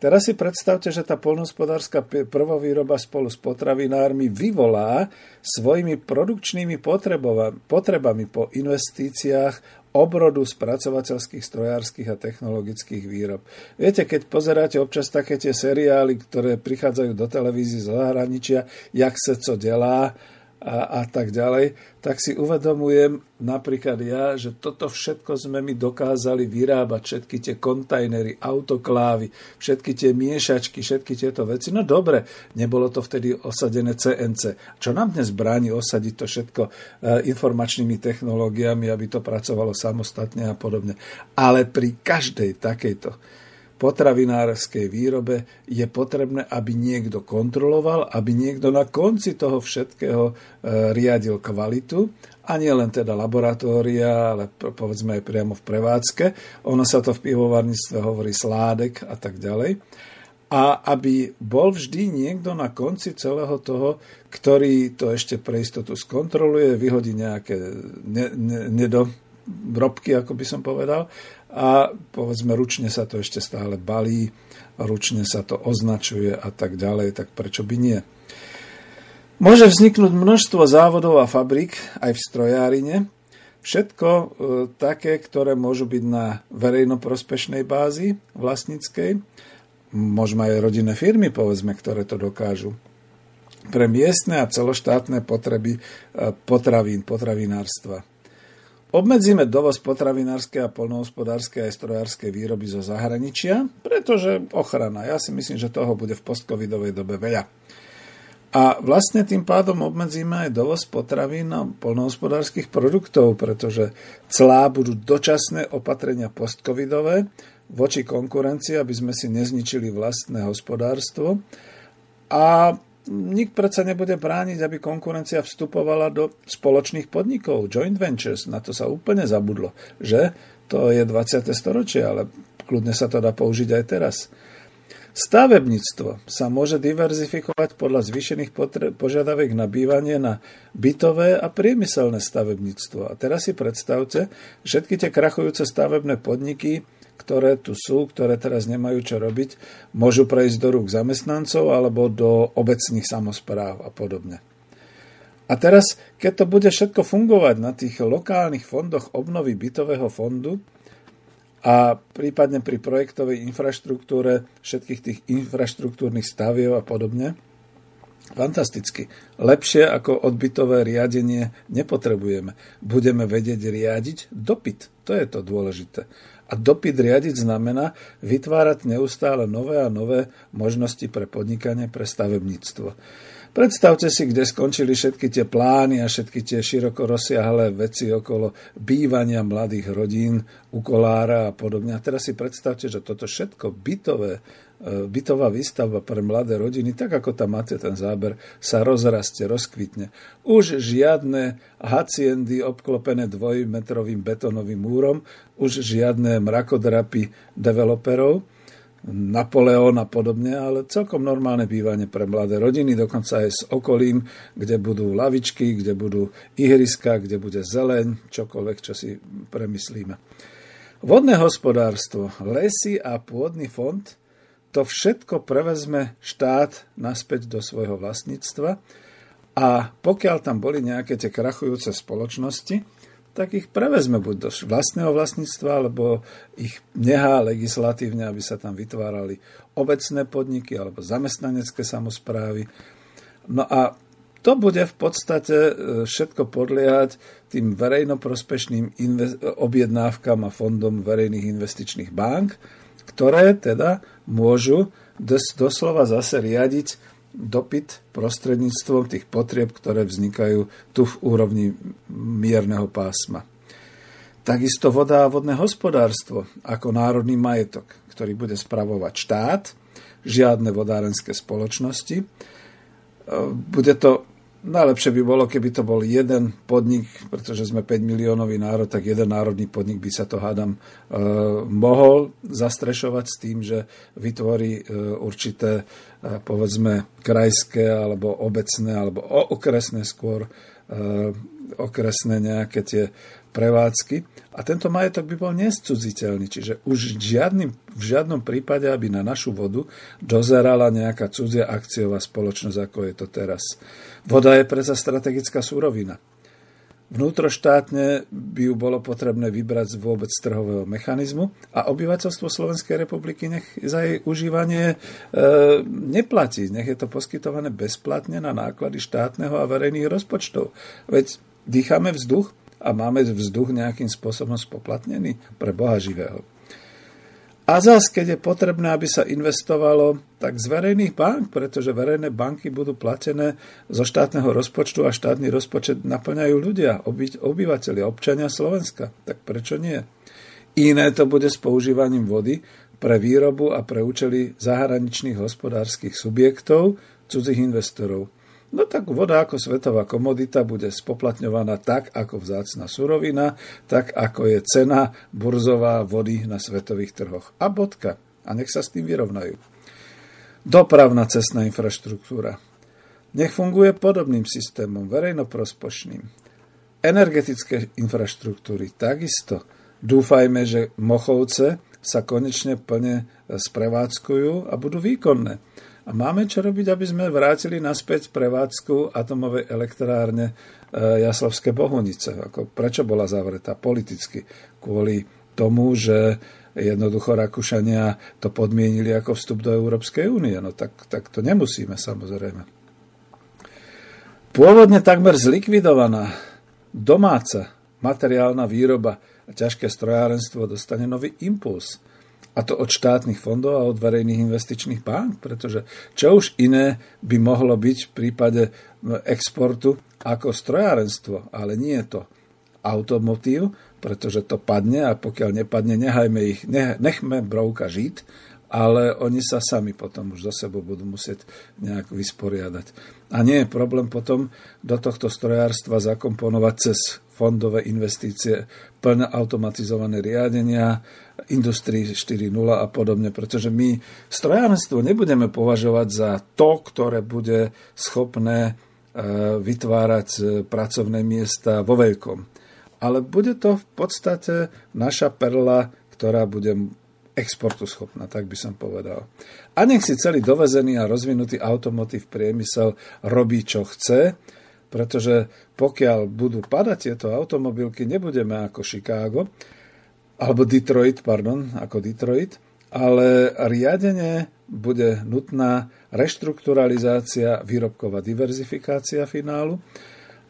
Teraz si predstavte, že tá polnospodárska prvovýroba spolu s potravinármi vyvolá svojimi produkčnými potrebami po investíciách obrodu spracovateľských, strojárskych a technologických výrob. Viete, keď pozeráte občas také tie seriály, ktoré prichádzajú do televízie z zahraničia, jak sa co delá, a, a tak ďalej, tak si uvedomujem napríklad ja, že toto všetko sme my dokázali vyrábať, všetky tie kontajnery, autoklávy, všetky tie miešačky, všetky tieto veci. No dobre, nebolo to vtedy osadené CNC. Čo nám dnes bráni osadiť to všetko e, informačnými technológiami, aby to pracovalo samostatne a podobne. Ale pri každej takejto potravinárskej výrobe je potrebné, aby niekto kontroloval, aby niekto na konci toho všetkého e, riadil kvalitu a nie len teda laboratória, ale povedzme aj priamo v prevádzke. Ono sa to v pivovarníctve hovorí sládek a tak ďalej. A aby bol vždy niekto na konci celého toho, ktorý to ešte pre istotu skontroluje, vyhodí nejaké ne, ne, nedorobky, ako by som povedal, a povedzme ručne sa to ešte stále balí, ručne sa to označuje a tak ďalej, tak prečo by nie? Môže vzniknúť množstvo závodov a fabrik aj v strojárine, všetko e, také, ktoré môžu byť na verejnoprospešnej bázi vlastníckej, môžeme aj rodinné firmy, povedzme, ktoré to dokážu. Pre miestne a celoštátne potreby e, potravín, potravinárstva. Obmedzíme dovoz potravinárskej a polnohospodárskej aj strojárskej výroby zo zahraničia, pretože ochrana. Ja si myslím, že toho bude v postcovidovej dobe veľa. A vlastne tým pádom obmedzíme aj dovoz potravín a polnohospodárskych produktov, pretože clá budú dočasné opatrenia postcovidové voči konkurencii, aby sme si nezničili vlastné hospodárstvo. A nik predsa nebude brániť, aby konkurencia vstupovala do spoločných podnikov, joint ventures, na to sa úplne zabudlo, že to je 20. storočie, ale kľudne sa to dá použiť aj teraz. Stavebníctvo sa môže diverzifikovať podľa zvýšených požiadaviek na bývanie na bytové a priemyselné stavebníctvo. A teraz si predstavte, všetky tie krachujúce stavebné podniky ktoré tu sú, ktoré teraz nemajú čo robiť, môžu prejsť do rúk zamestnancov alebo do obecných samozpráv a podobne. A teraz, keď to bude všetko fungovať na tých lokálnych fondoch obnovy bytového fondu a prípadne pri projektovej infraštruktúre všetkých tých infraštruktúrnych staviev a podobne, fantasticky. Lepšie ako odbytové riadenie nepotrebujeme. Budeme vedieť riadiť dopyt. To je to dôležité. A dopyt riadiť znamená vytvárať neustále nové a nové možnosti pre podnikanie, pre stavebníctvo. Predstavte si, kde skončili všetky tie plány a všetky tie široko rozsiahlé veci okolo bývania mladých rodín, u a podobne. A teraz si predstavte, že toto všetko bytové bytová výstavba pre mladé rodiny, tak ako tam máte ten záber, sa rozrastie, rozkvitne. Už žiadne haciendy obklopené dvojmetrovým betónovým múrom, už žiadne mrakodrapy developerov, Napoleon a podobne, ale celkom normálne bývanie pre mladé rodiny, dokonca aj s okolím, kde budú lavičky, kde budú ihriska, kde bude zeleň, čokoľvek, čo si premyslíme. Vodné hospodárstvo, lesy a pôdny fond – to všetko prevezme štát naspäť do svojho vlastníctva a pokiaľ tam boli nejaké tie krachujúce spoločnosti, tak ich prevezme buď do vlastného vlastníctva, alebo ich nehá legislatívne, aby sa tam vytvárali obecné podniky alebo zamestnanecké samozprávy. No a to bude v podstate e, všetko podliehať tým verejnoprospešným objednávkam a fondom verejných investičných bank, ktoré teda môžu doslova zase riadiť dopyt prostredníctvom tých potrieb, ktoré vznikajú tu v úrovni mierneho pásma. Takisto voda a vodné hospodárstvo ako národný majetok, ktorý bude spravovať štát, žiadne vodárenské spoločnosti. Bude to Najlepšie by bolo, keby to bol jeden podnik, pretože sme 5 miliónový národ, tak jeden národný podnik by sa to, hádam, e, mohol zastrešovať s tým, že vytvorí e, určité, e, povedzme, krajské alebo obecné, alebo okresné skôr, okresné nejaké tie prevádzky a tento majetok by bol nescudziteľný, čiže už žiadnym, v žiadnom prípade, aby na našu vodu dozerala nejaká cudzia akciová spoločnosť, ako je to teraz. Voda je predsa strategická súrovina. Vnútroštátne by ju bolo potrebné vybrať z vôbec trhového mechanizmu a obyvateľstvo Slovenskej republiky nech za jej užívanie e, neplatí. Nech je to poskytované bezplatne na náklady štátneho a verejných rozpočtov. Veď dýchame vzduch, a máme vzduch nejakým spôsobom spoplatnený pre Boha živého. A zás, keď je potrebné, aby sa investovalo, tak z verejných bank, pretože verejné banky budú platené zo štátneho rozpočtu a štátny rozpočet naplňajú ľudia, oby, obyvateľia, občania Slovenska. Tak prečo nie? Iné to bude s používaním vody pre výrobu a pre účely zahraničných hospodárskych subjektov, cudzích investorov. No tak voda ako svetová komodita bude spoplatňovaná tak ako vzácna surovina, tak ako je cena burzová vody na svetových trhoch. A bodka. A nech sa s tým vyrovnajú. Dopravná cestná infraštruktúra. Nech funguje podobným systémom, verejnoprospočným. Energetické infraštruktúry takisto. Dúfajme, že Mochovce sa konečne plne sprevádzkujú a budú výkonné. A máme čo robiť, aby sme vrátili naspäť prevádzku atomovej elektrárne e, Jaslovské Bohunice. Ako, prečo bola zavretá? Politicky. Kvôli tomu, že jednoducho Rakúšania to podmienili ako vstup do Európskej únie. No tak, tak to nemusíme samozrejme. Pôvodne takmer zlikvidovaná domáca materiálna výroba a ťažké strojárenstvo dostane nový impuls a to od štátnych fondov a od verejných investičných bank, pretože čo už iné by mohlo byť v prípade exportu ako strojárenstvo, ale nie je to automotív, pretože to padne a pokiaľ nepadne, nechajme ich, nechme brouka žiť, ale oni sa sami potom už do sebou budú musieť nejak vysporiadať. A nie je problém potom do tohto strojárstva zakomponovať cez fondové investície, plne automatizované riadenia, Industrii 4.0 a podobne, pretože my strojárenstvo nebudeme považovať za to, ktoré bude schopné e, vytvárať e, pracovné miesta vo veľkom. Ale bude to v podstate naša perla, ktorá bude exportu schopná, tak by som povedal. A nech si celý dovezený a rozvinutý automotív priemysel robí, čo chce, pretože pokiaľ budú padať tieto automobilky, nebudeme ako Chicago, alebo Detroit, pardon, ako Detroit, ale riadenie bude nutná reštrukturalizácia, výrobková diverzifikácia finálu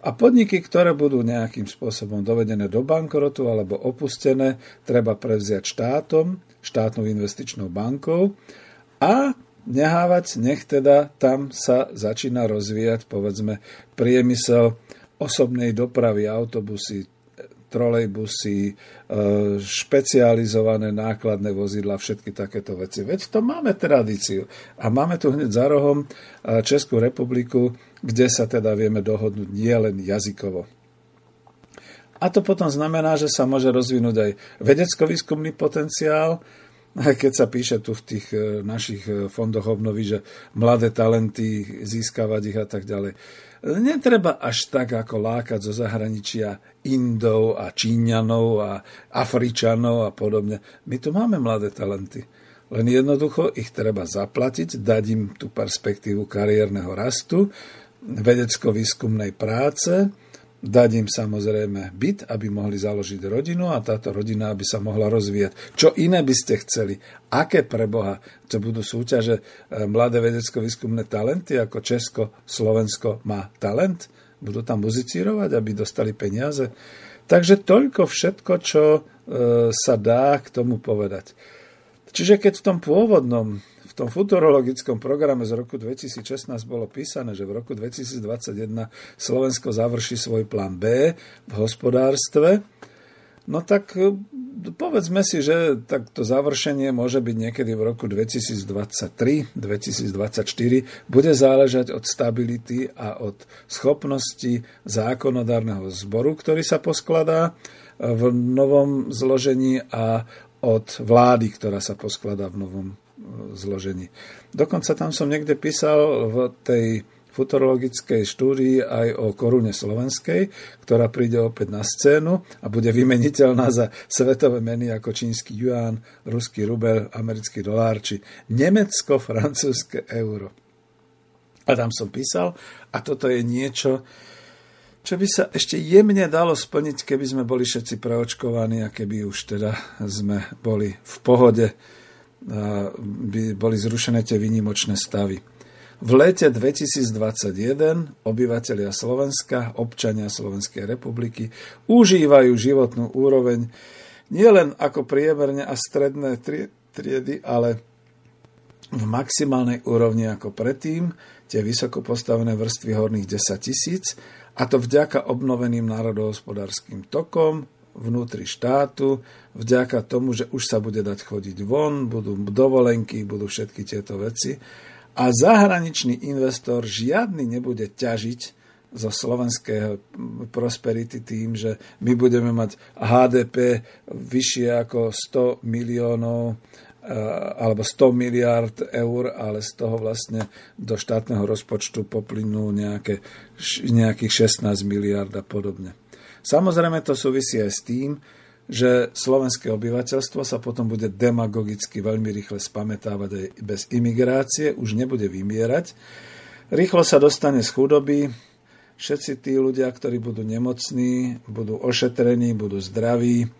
a podniky, ktoré budú nejakým spôsobom dovedené do bankrotu alebo opustené, treba prevziať štátom, štátnou investičnou bankou a nehávať, nech teda tam sa začína rozvíjať, povedzme, priemysel osobnej dopravy, autobusy, trolejbusy, e, špecializované nákladné vozidla, všetky takéto veci. Veď to máme tradíciu. A máme tu hneď za rohom e, Českú republiku, kde sa teda vieme dohodnúť nielen jazykovo. A to potom znamená, že sa môže rozvinúť aj vedecko-výskumný potenciál, keď sa píše tu v tých e, našich e, fondoch obnovy, že mladé talenty, získavať ich a tak ďalej. Netreba až tak ako lákať zo zahraničia Indov a Číňanov a Afričanov a podobne. My tu máme mladé talenty. Len jednoducho ich treba zaplatiť, dať im tú perspektívu kariérneho rastu, vedecko-výskumnej práce, dať im samozrejme byt, aby mohli založiť rodinu a táto rodina, aby sa mohla rozvíjať. Čo iné by ste chceli? Aké pre Boha? To budú súťaže e, mladé vedecko-výskumné talenty, ako Česko, Slovensko má talent? Budú tam muzicírovať, aby dostali peniaze? Takže toľko všetko, čo e, sa dá k tomu povedať. Čiže keď v tom pôvodnom v tom futurologickom programe z roku 2016 bolo písané, že v roku 2021 Slovensko završí svoj plán B v hospodárstve, no tak e, povedzme si, že tak to završenie môže byť niekedy v roku 2023, 2024, bude záležať od stability a od schopnosti zákonodárneho zboru, ktorý sa poskladá v novom zložení a od vlády, ktorá sa poskladá v novom zložení. Dokonca tam som niekde písal v tej futurologickej štúdii aj o korune slovenskej, ktorá príde opäť na scénu a bude vymeniteľná za svetové meny ako čínsky yuan, ruský rubel, americký dolár či nemecko-francúzske euro. A tam som písal, a toto je niečo, čo by sa ešte jemne dalo splniť, keby sme boli všetci preočkovaní a keby už teda sme boli v pohode by boli zrušené tie výnimočné stavy. V lete 2021 obyvateľia Slovenska, občania Slovenskej republiky užívajú životnú úroveň nielen ako priemerne a stredné triedy, ale v maximálnej úrovni ako predtým, tie vysoko postavené vrstvy horných 10 tisíc, a to vďaka obnoveným národohospodárským tokom, vnútri štátu, vďaka tomu, že už sa bude dať chodiť von, budú dovolenky, budú všetky tieto veci. A zahraničný investor žiadny nebude ťažiť zo slovenského prosperity tým, že my budeme mať HDP vyššie ako 100 miliónov eh, alebo 100 miliard eur, ale z toho vlastne do štátneho rozpočtu poplynú nejaké, nejakých 16 miliard a podobne. Samozrejme to súvisí aj s tým, že slovenské obyvateľstvo sa potom bude demagogicky veľmi rýchle spametávať aj bez imigrácie, už nebude vymierať. Rýchlo sa dostane z chudoby, všetci tí ľudia, ktorí budú nemocní, budú ošetrení, budú zdraví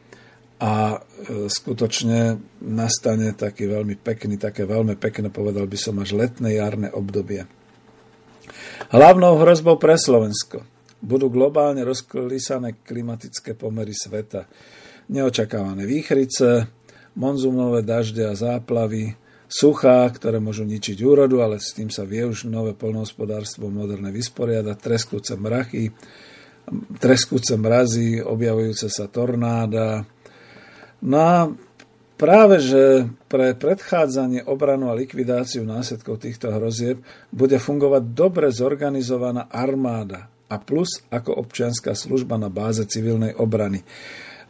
a e, skutočne nastane taký veľmi pekný, také veľmi pekné, povedal by som, až letné jarné obdobie. Hlavnou hrozbou pre Slovensko budú globálne rozkolísané klimatické pomery sveta. Neočakávané výchrice, monzumové dažde a záplavy, suchá, ktoré môžu ničiť úrodu, ale s tým sa vie už nové polnohospodárstvo moderné vysporiadať, treskúce mrachy, treskúce mrazy, objavujúce sa tornáda. No a práve, že pre predchádzanie, obranu a likvidáciu následkov týchto hrozieb bude fungovať dobre zorganizovaná armáda, a plus ako občianská služba na báze civilnej obrany.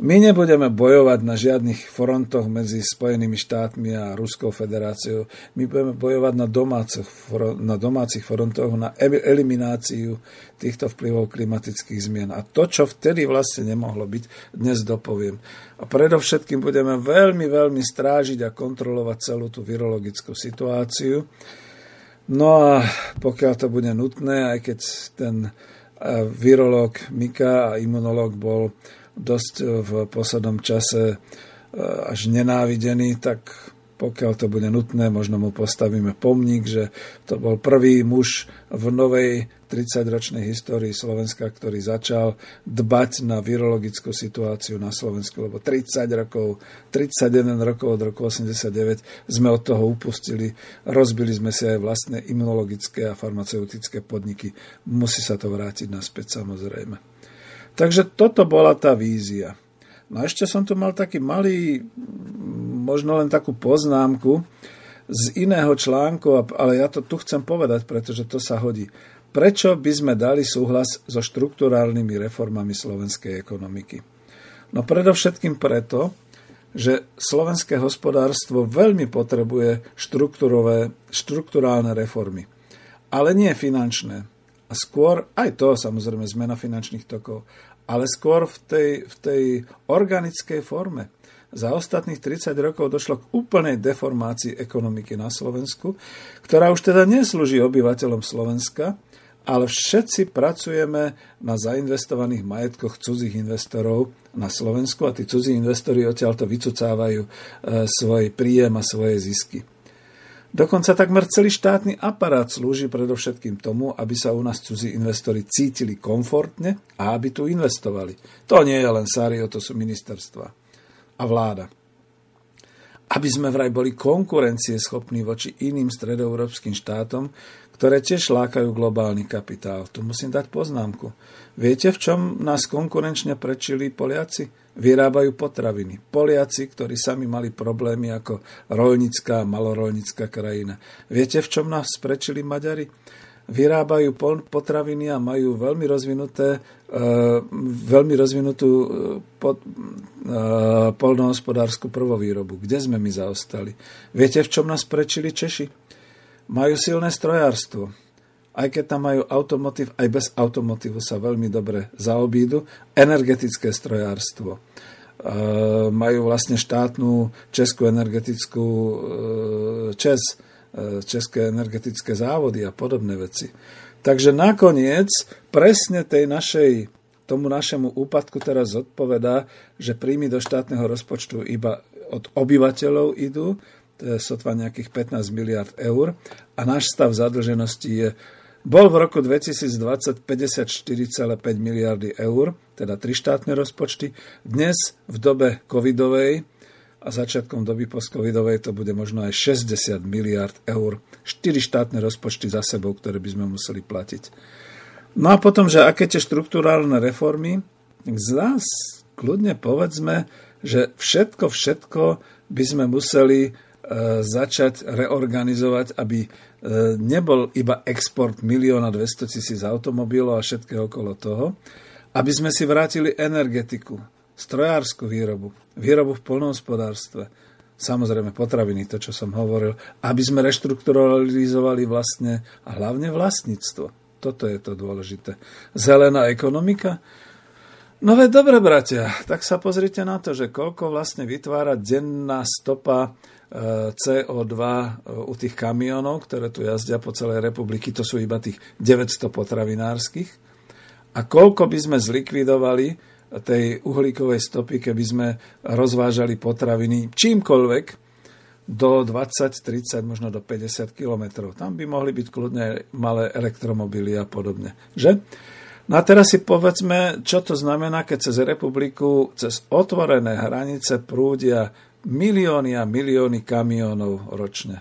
My nebudeme bojovať na žiadnych frontoch medzi Spojenými štátmi a Ruskou federáciou. My budeme bojovať na, domácich, na domácich frontoch na elimináciu týchto vplyvov klimatických zmien. A to, čo vtedy vlastne nemohlo byť, dnes dopoviem. A predovšetkým budeme veľmi, veľmi strážiť a kontrolovať celú tú virologickú situáciu. No a pokiaľ to bude nutné, aj keď ten virológ Mika a imunológ bol dosť v poslednom čase e, až nenávidený, tak pokiaľ to bude nutné, možno mu postavíme pomník, že to bol prvý muž v novej 30-ročnej histórii Slovenska, ktorý začal dbať na virologickú situáciu na Slovensku, lebo 30 rokov, 31 rokov od roku 89 sme od toho upustili, rozbili sme si aj vlastné imunologické a farmaceutické podniky. Musí sa to vrátiť naspäť samozrejme. Takže toto bola tá vízia. No a ešte som tu mal taký malý možno len takú poznámku z iného článku, ale ja to tu chcem povedať, pretože to sa hodí. Prečo by sme dali súhlas so štruktúrálnymi reformami slovenskej ekonomiky? No predovšetkým preto, že slovenské hospodárstvo veľmi potrebuje štruktúrálne reformy. Ale nie finančné. A skôr, aj to samozrejme zmena finančných tokov, ale skôr v tej, v tej organickej forme za ostatných 30 rokov došlo k úplnej deformácii ekonomiky na Slovensku, ktorá už teda neslúži obyvateľom Slovenska, ale všetci pracujeme na zainvestovaných majetkoch cudzích investorov na Slovensku a tí cudzí investori odtiaľto vycucávajú e, svoj príjem a svoje zisky. Dokonca takmer celý štátny aparát slúži predovšetkým tomu, aby sa u nás cudzí investori cítili komfortne a aby tu investovali. To nie je len Sário, to sú ministerstva a vláda. Aby sme vraj boli konkurencieschopní voči iným stredoeurópskym štátom, ktoré tiež lákajú globálny kapitál. Tu musím dať poznámku. Viete, v čom nás konkurenčne prečili Poliaci? Vyrábajú potraviny. Poliaci, ktorí sami mali problémy ako rolnická a malorolnická krajina. Viete, v čom nás sprečili Maďari? Vyrábajú potraviny a majú veľmi rozvinuté, uh, veľmi rozvinutú pod, uh, polnohospodárskú prvovýrobu. Kde sme my zaostali? Viete, v čom nás prečili Češi? Majú silné strojárstvo aj keď tam majú automotív, aj bez automotívu sa veľmi dobre zaobídu. Energetické strojárstvo. E, majú vlastne štátnu českú energetickú e, ČES, e, České energetické závody a podobné veci. Takže nakoniec presne tej našej tomu našemu úpadku teraz zodpovedá, že príjmy do štátneho rozpočtu iba od obyvateľov idú, to je sotva nejakých 15 miliard eur a náš stav zadlženosti je bol v roku 2020 54,5 miliardy eur, teda tri štátne rozpočty. Dnes v dobe covidovej a začiatkom doby post-covidovej to bude možno aj 60 miliard eur. Štyri štátne rozpočty za sebou, ktoré by sme museli platiť. No a potom, že aké tie štruktúrálne reformy, z nás kľudne povedzme, že všetko, všetko by sme museli začať reorganizovať, aby E, nebol iba export milióna 200 tisíc automobilov a všetkého okolo toho, aby sme si vrátili energetiku, strojárskú výrobu, výrobu v polnohospodárstve, samozrejme potraviny, to, čo som hovoril, aby sme reštrukturalizovali vlastne a hlavne vlastníctvo. Toto je to dôležité. Zelená ekonomika? No veď dobre, bratia, tak sa pozrite na to, že koľko vlastne vytvára denná stopa CO2 e, u tých kamionov, ktoré tu jazdia po celej republiky, to sú iba tých 900 potravinárskych. A koľko by sme zlikvidovali tej uhlíkovej stopy, keby sme rozvážali potraviny čímkoľvek do 20, 30, možno do 50 kilometrov. Tam by mohli byť kľudne malé elektromobily a podobne. Že? No a teraz si povedzme, čo to znamená, keď cez republiku, cez otvorené hranice prúdia milióny a milióny kamionov ročne.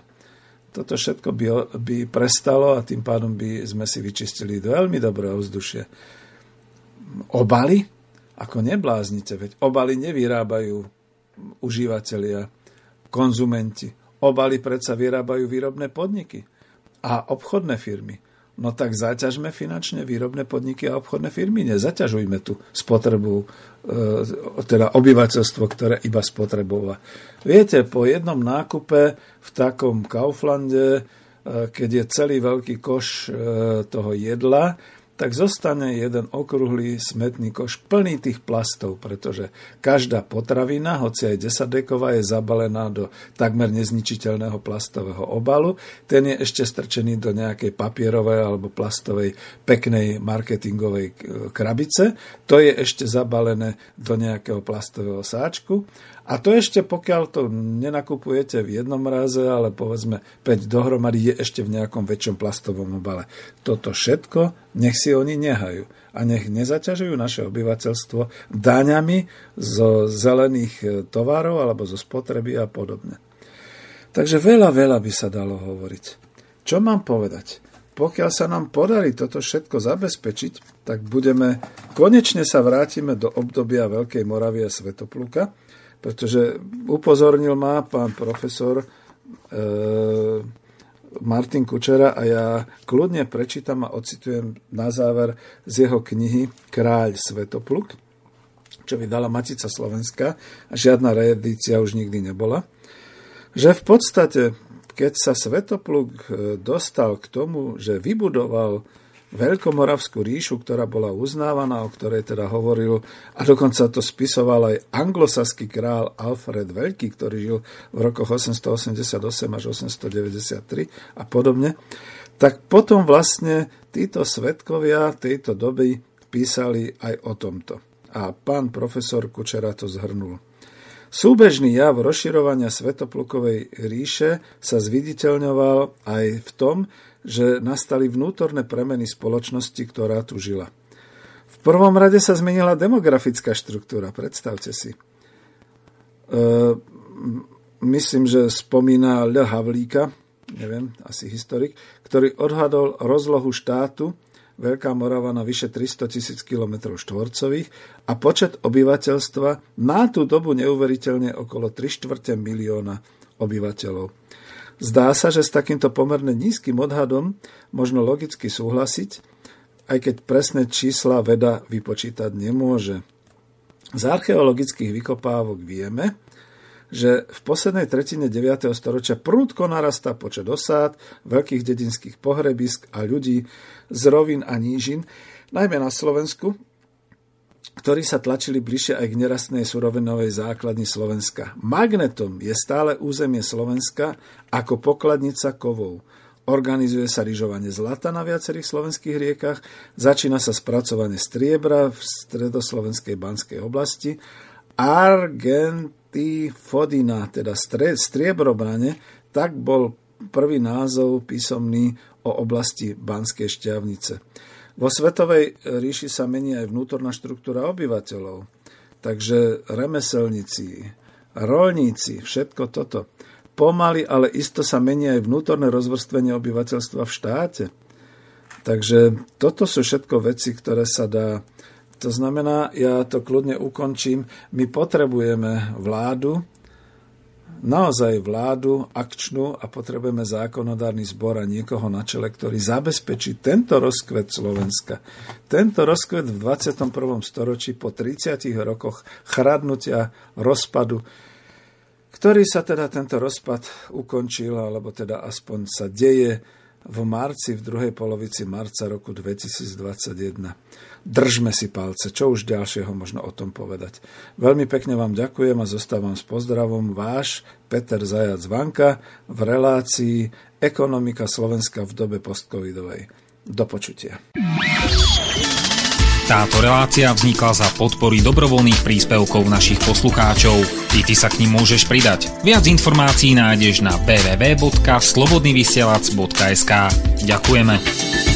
Toto všetko by, by prestalo a tým pádom by sme si vyčistili veľmi dobré ovzdušie. Obaly? Ako nebláznite, veď obaly nevyrábajú užívateľia, konzumenti. Obaly predsa vyrábajú výrobné podniky a obchodné firmy no tak zaťažme finančne výrobné podniky a obchodné firmy. Nezaťažujme tú spotrebu, e, teda obyvateľstvo, ktoré iba spotrebová. Viete, po jednom nákupe v takom Kauflande, e, keď je celý veľký koš e, toho jedla, tak zostane jeden okrúhly smetný koš plný tých plastov, pretože každá potravina, hoci aj desadeková, je zabalená do takmer nezničiteľného plastového obalu. Ten je ešte strčený do nejakej papierovej alebo plastovej peknej marketingovej krabice. To je ešte zabalené do nejakého plastového sáčku a to ešte, pokiaľ to nenakupujete v jednom raze, ale povedzme 5 dohromady, je ešte v nejakom väčšom plastovom obale. Toto všetko nech si oni nehajú a nech nezaťažujú naše obyvateľstvo daňami zo zelených e, tovarov alebo zo spotreby a podobne. Takže veľa, veľa by sa dalo hovoriť. Čo mám povedať? Pokiaľ sa nám podarí toto všetko zabezpečiť, tak budeme, konečne sa vrátime do obdobia Veľkej Moravy a Svetopluka, pretože upozornil ma pán profesor e, Martin Kučera a ja kľudne prečítam a ocitujem na záver z jeho knihy Kráľ Svetopluk, čo vydala Matica Slovenska a žiadna reedícia už nikdy nebola, že v podstate, keď sa Svetopluk e, dostal k tomu, že vybudoval Veľkomoravskú ríšu, ktorá bola uznávaná, o ktorej teda hovoril, a dokonca to spisoval aj anglosaský král Alfred Veľký, ktorý žil v rokoch 888 až 893 a podobne, tak potom vlastne títo svetkovia tejto doby písali aj o tomto. A pán profesor Kučera to zhrnul. Súbežný jav rozširovania Svetoplukovej ríše sa zviditeľňoval aj v tom, že nastali vnútorné premeny spoločnosti, ktorá tu žila. V prvom rade sa zmenila demografická štruktúra, predstavte si. E, myslím, že spomína L. Havlíka, neviem, asi historik, ktorý odhadol rozlohu štátu Veľká Morava na vyše 300 tisíc km štvorcových a počet obyvateľstva na tú dobu neuveriteľne okolo 3 štvrte milióna obyvateľov. Zdá sa, že s takýmto pomerne nízkym odhadom možno logicky súhlasiť, aj keď presné čísla veda vypočítať nemôže. Z archeologických vykopávok vieme, že v poslednej tretine 9. storočia prúdko narastá počet osád, veľkých dedinských pohrebisk a ľudí z rovín a nížin, najmä na Slovensku, ktorí sa tlačili bližšie aj k nerastnej surovinovej základni Slovenska. Magnetom je stále územie Slovenska ako pokladnica kovov. Organizuje sa ryžovanie zlata na viacerých slovenských riekach, začína sa spracovanie striebra v stredoslovenskej banskej oblasti, Argent Fodina, teda striebrobrane, tak bol prvý názov písomný o oblasti Banskej šťavnice. Vo Svetovej ríši sa mení aj vnútorná štruktúra obyvateľov. Takže remeselníci, rolníci, všetko toto. Pomaly, ale isto sa mení aj vnútorné rozvrstvenie obyvateľstva v štáte. Takže toto sú všetko veci, ktoré sa dá to znamená, ja to kľudne ukončím, my potrebujeme vládu, naozaj vládu akčnú a potrebujeme zákonodárny zbor a niekoho na čele, ktorý zabezpečí tento rozkvet Slovenska. Tento rozkvet v 21. storočí po 30 rokoch chradnutia, rozpadu, ktorý sa teda tento rozpad ukončil, alebo teda aspoň sa deje v marci, v druhej polovici marca roku 2021 držme si palce, čo už ďalšieho možno o tom povedať. Veľmi pekne vám ďakujem a zostávam s pozdravom váš Peter Zajac Vanka v relácii Ekonomika Slovenska v dobe postcovidovej. Do počutia. Táto relácia vznikla za podpory dobrovoľných príspevkov našich poslucháčov. I ty sa k ním môžeš pridať. Viac informácií nájdeš na www.slobodnyvysielac.sk Ďakujeme.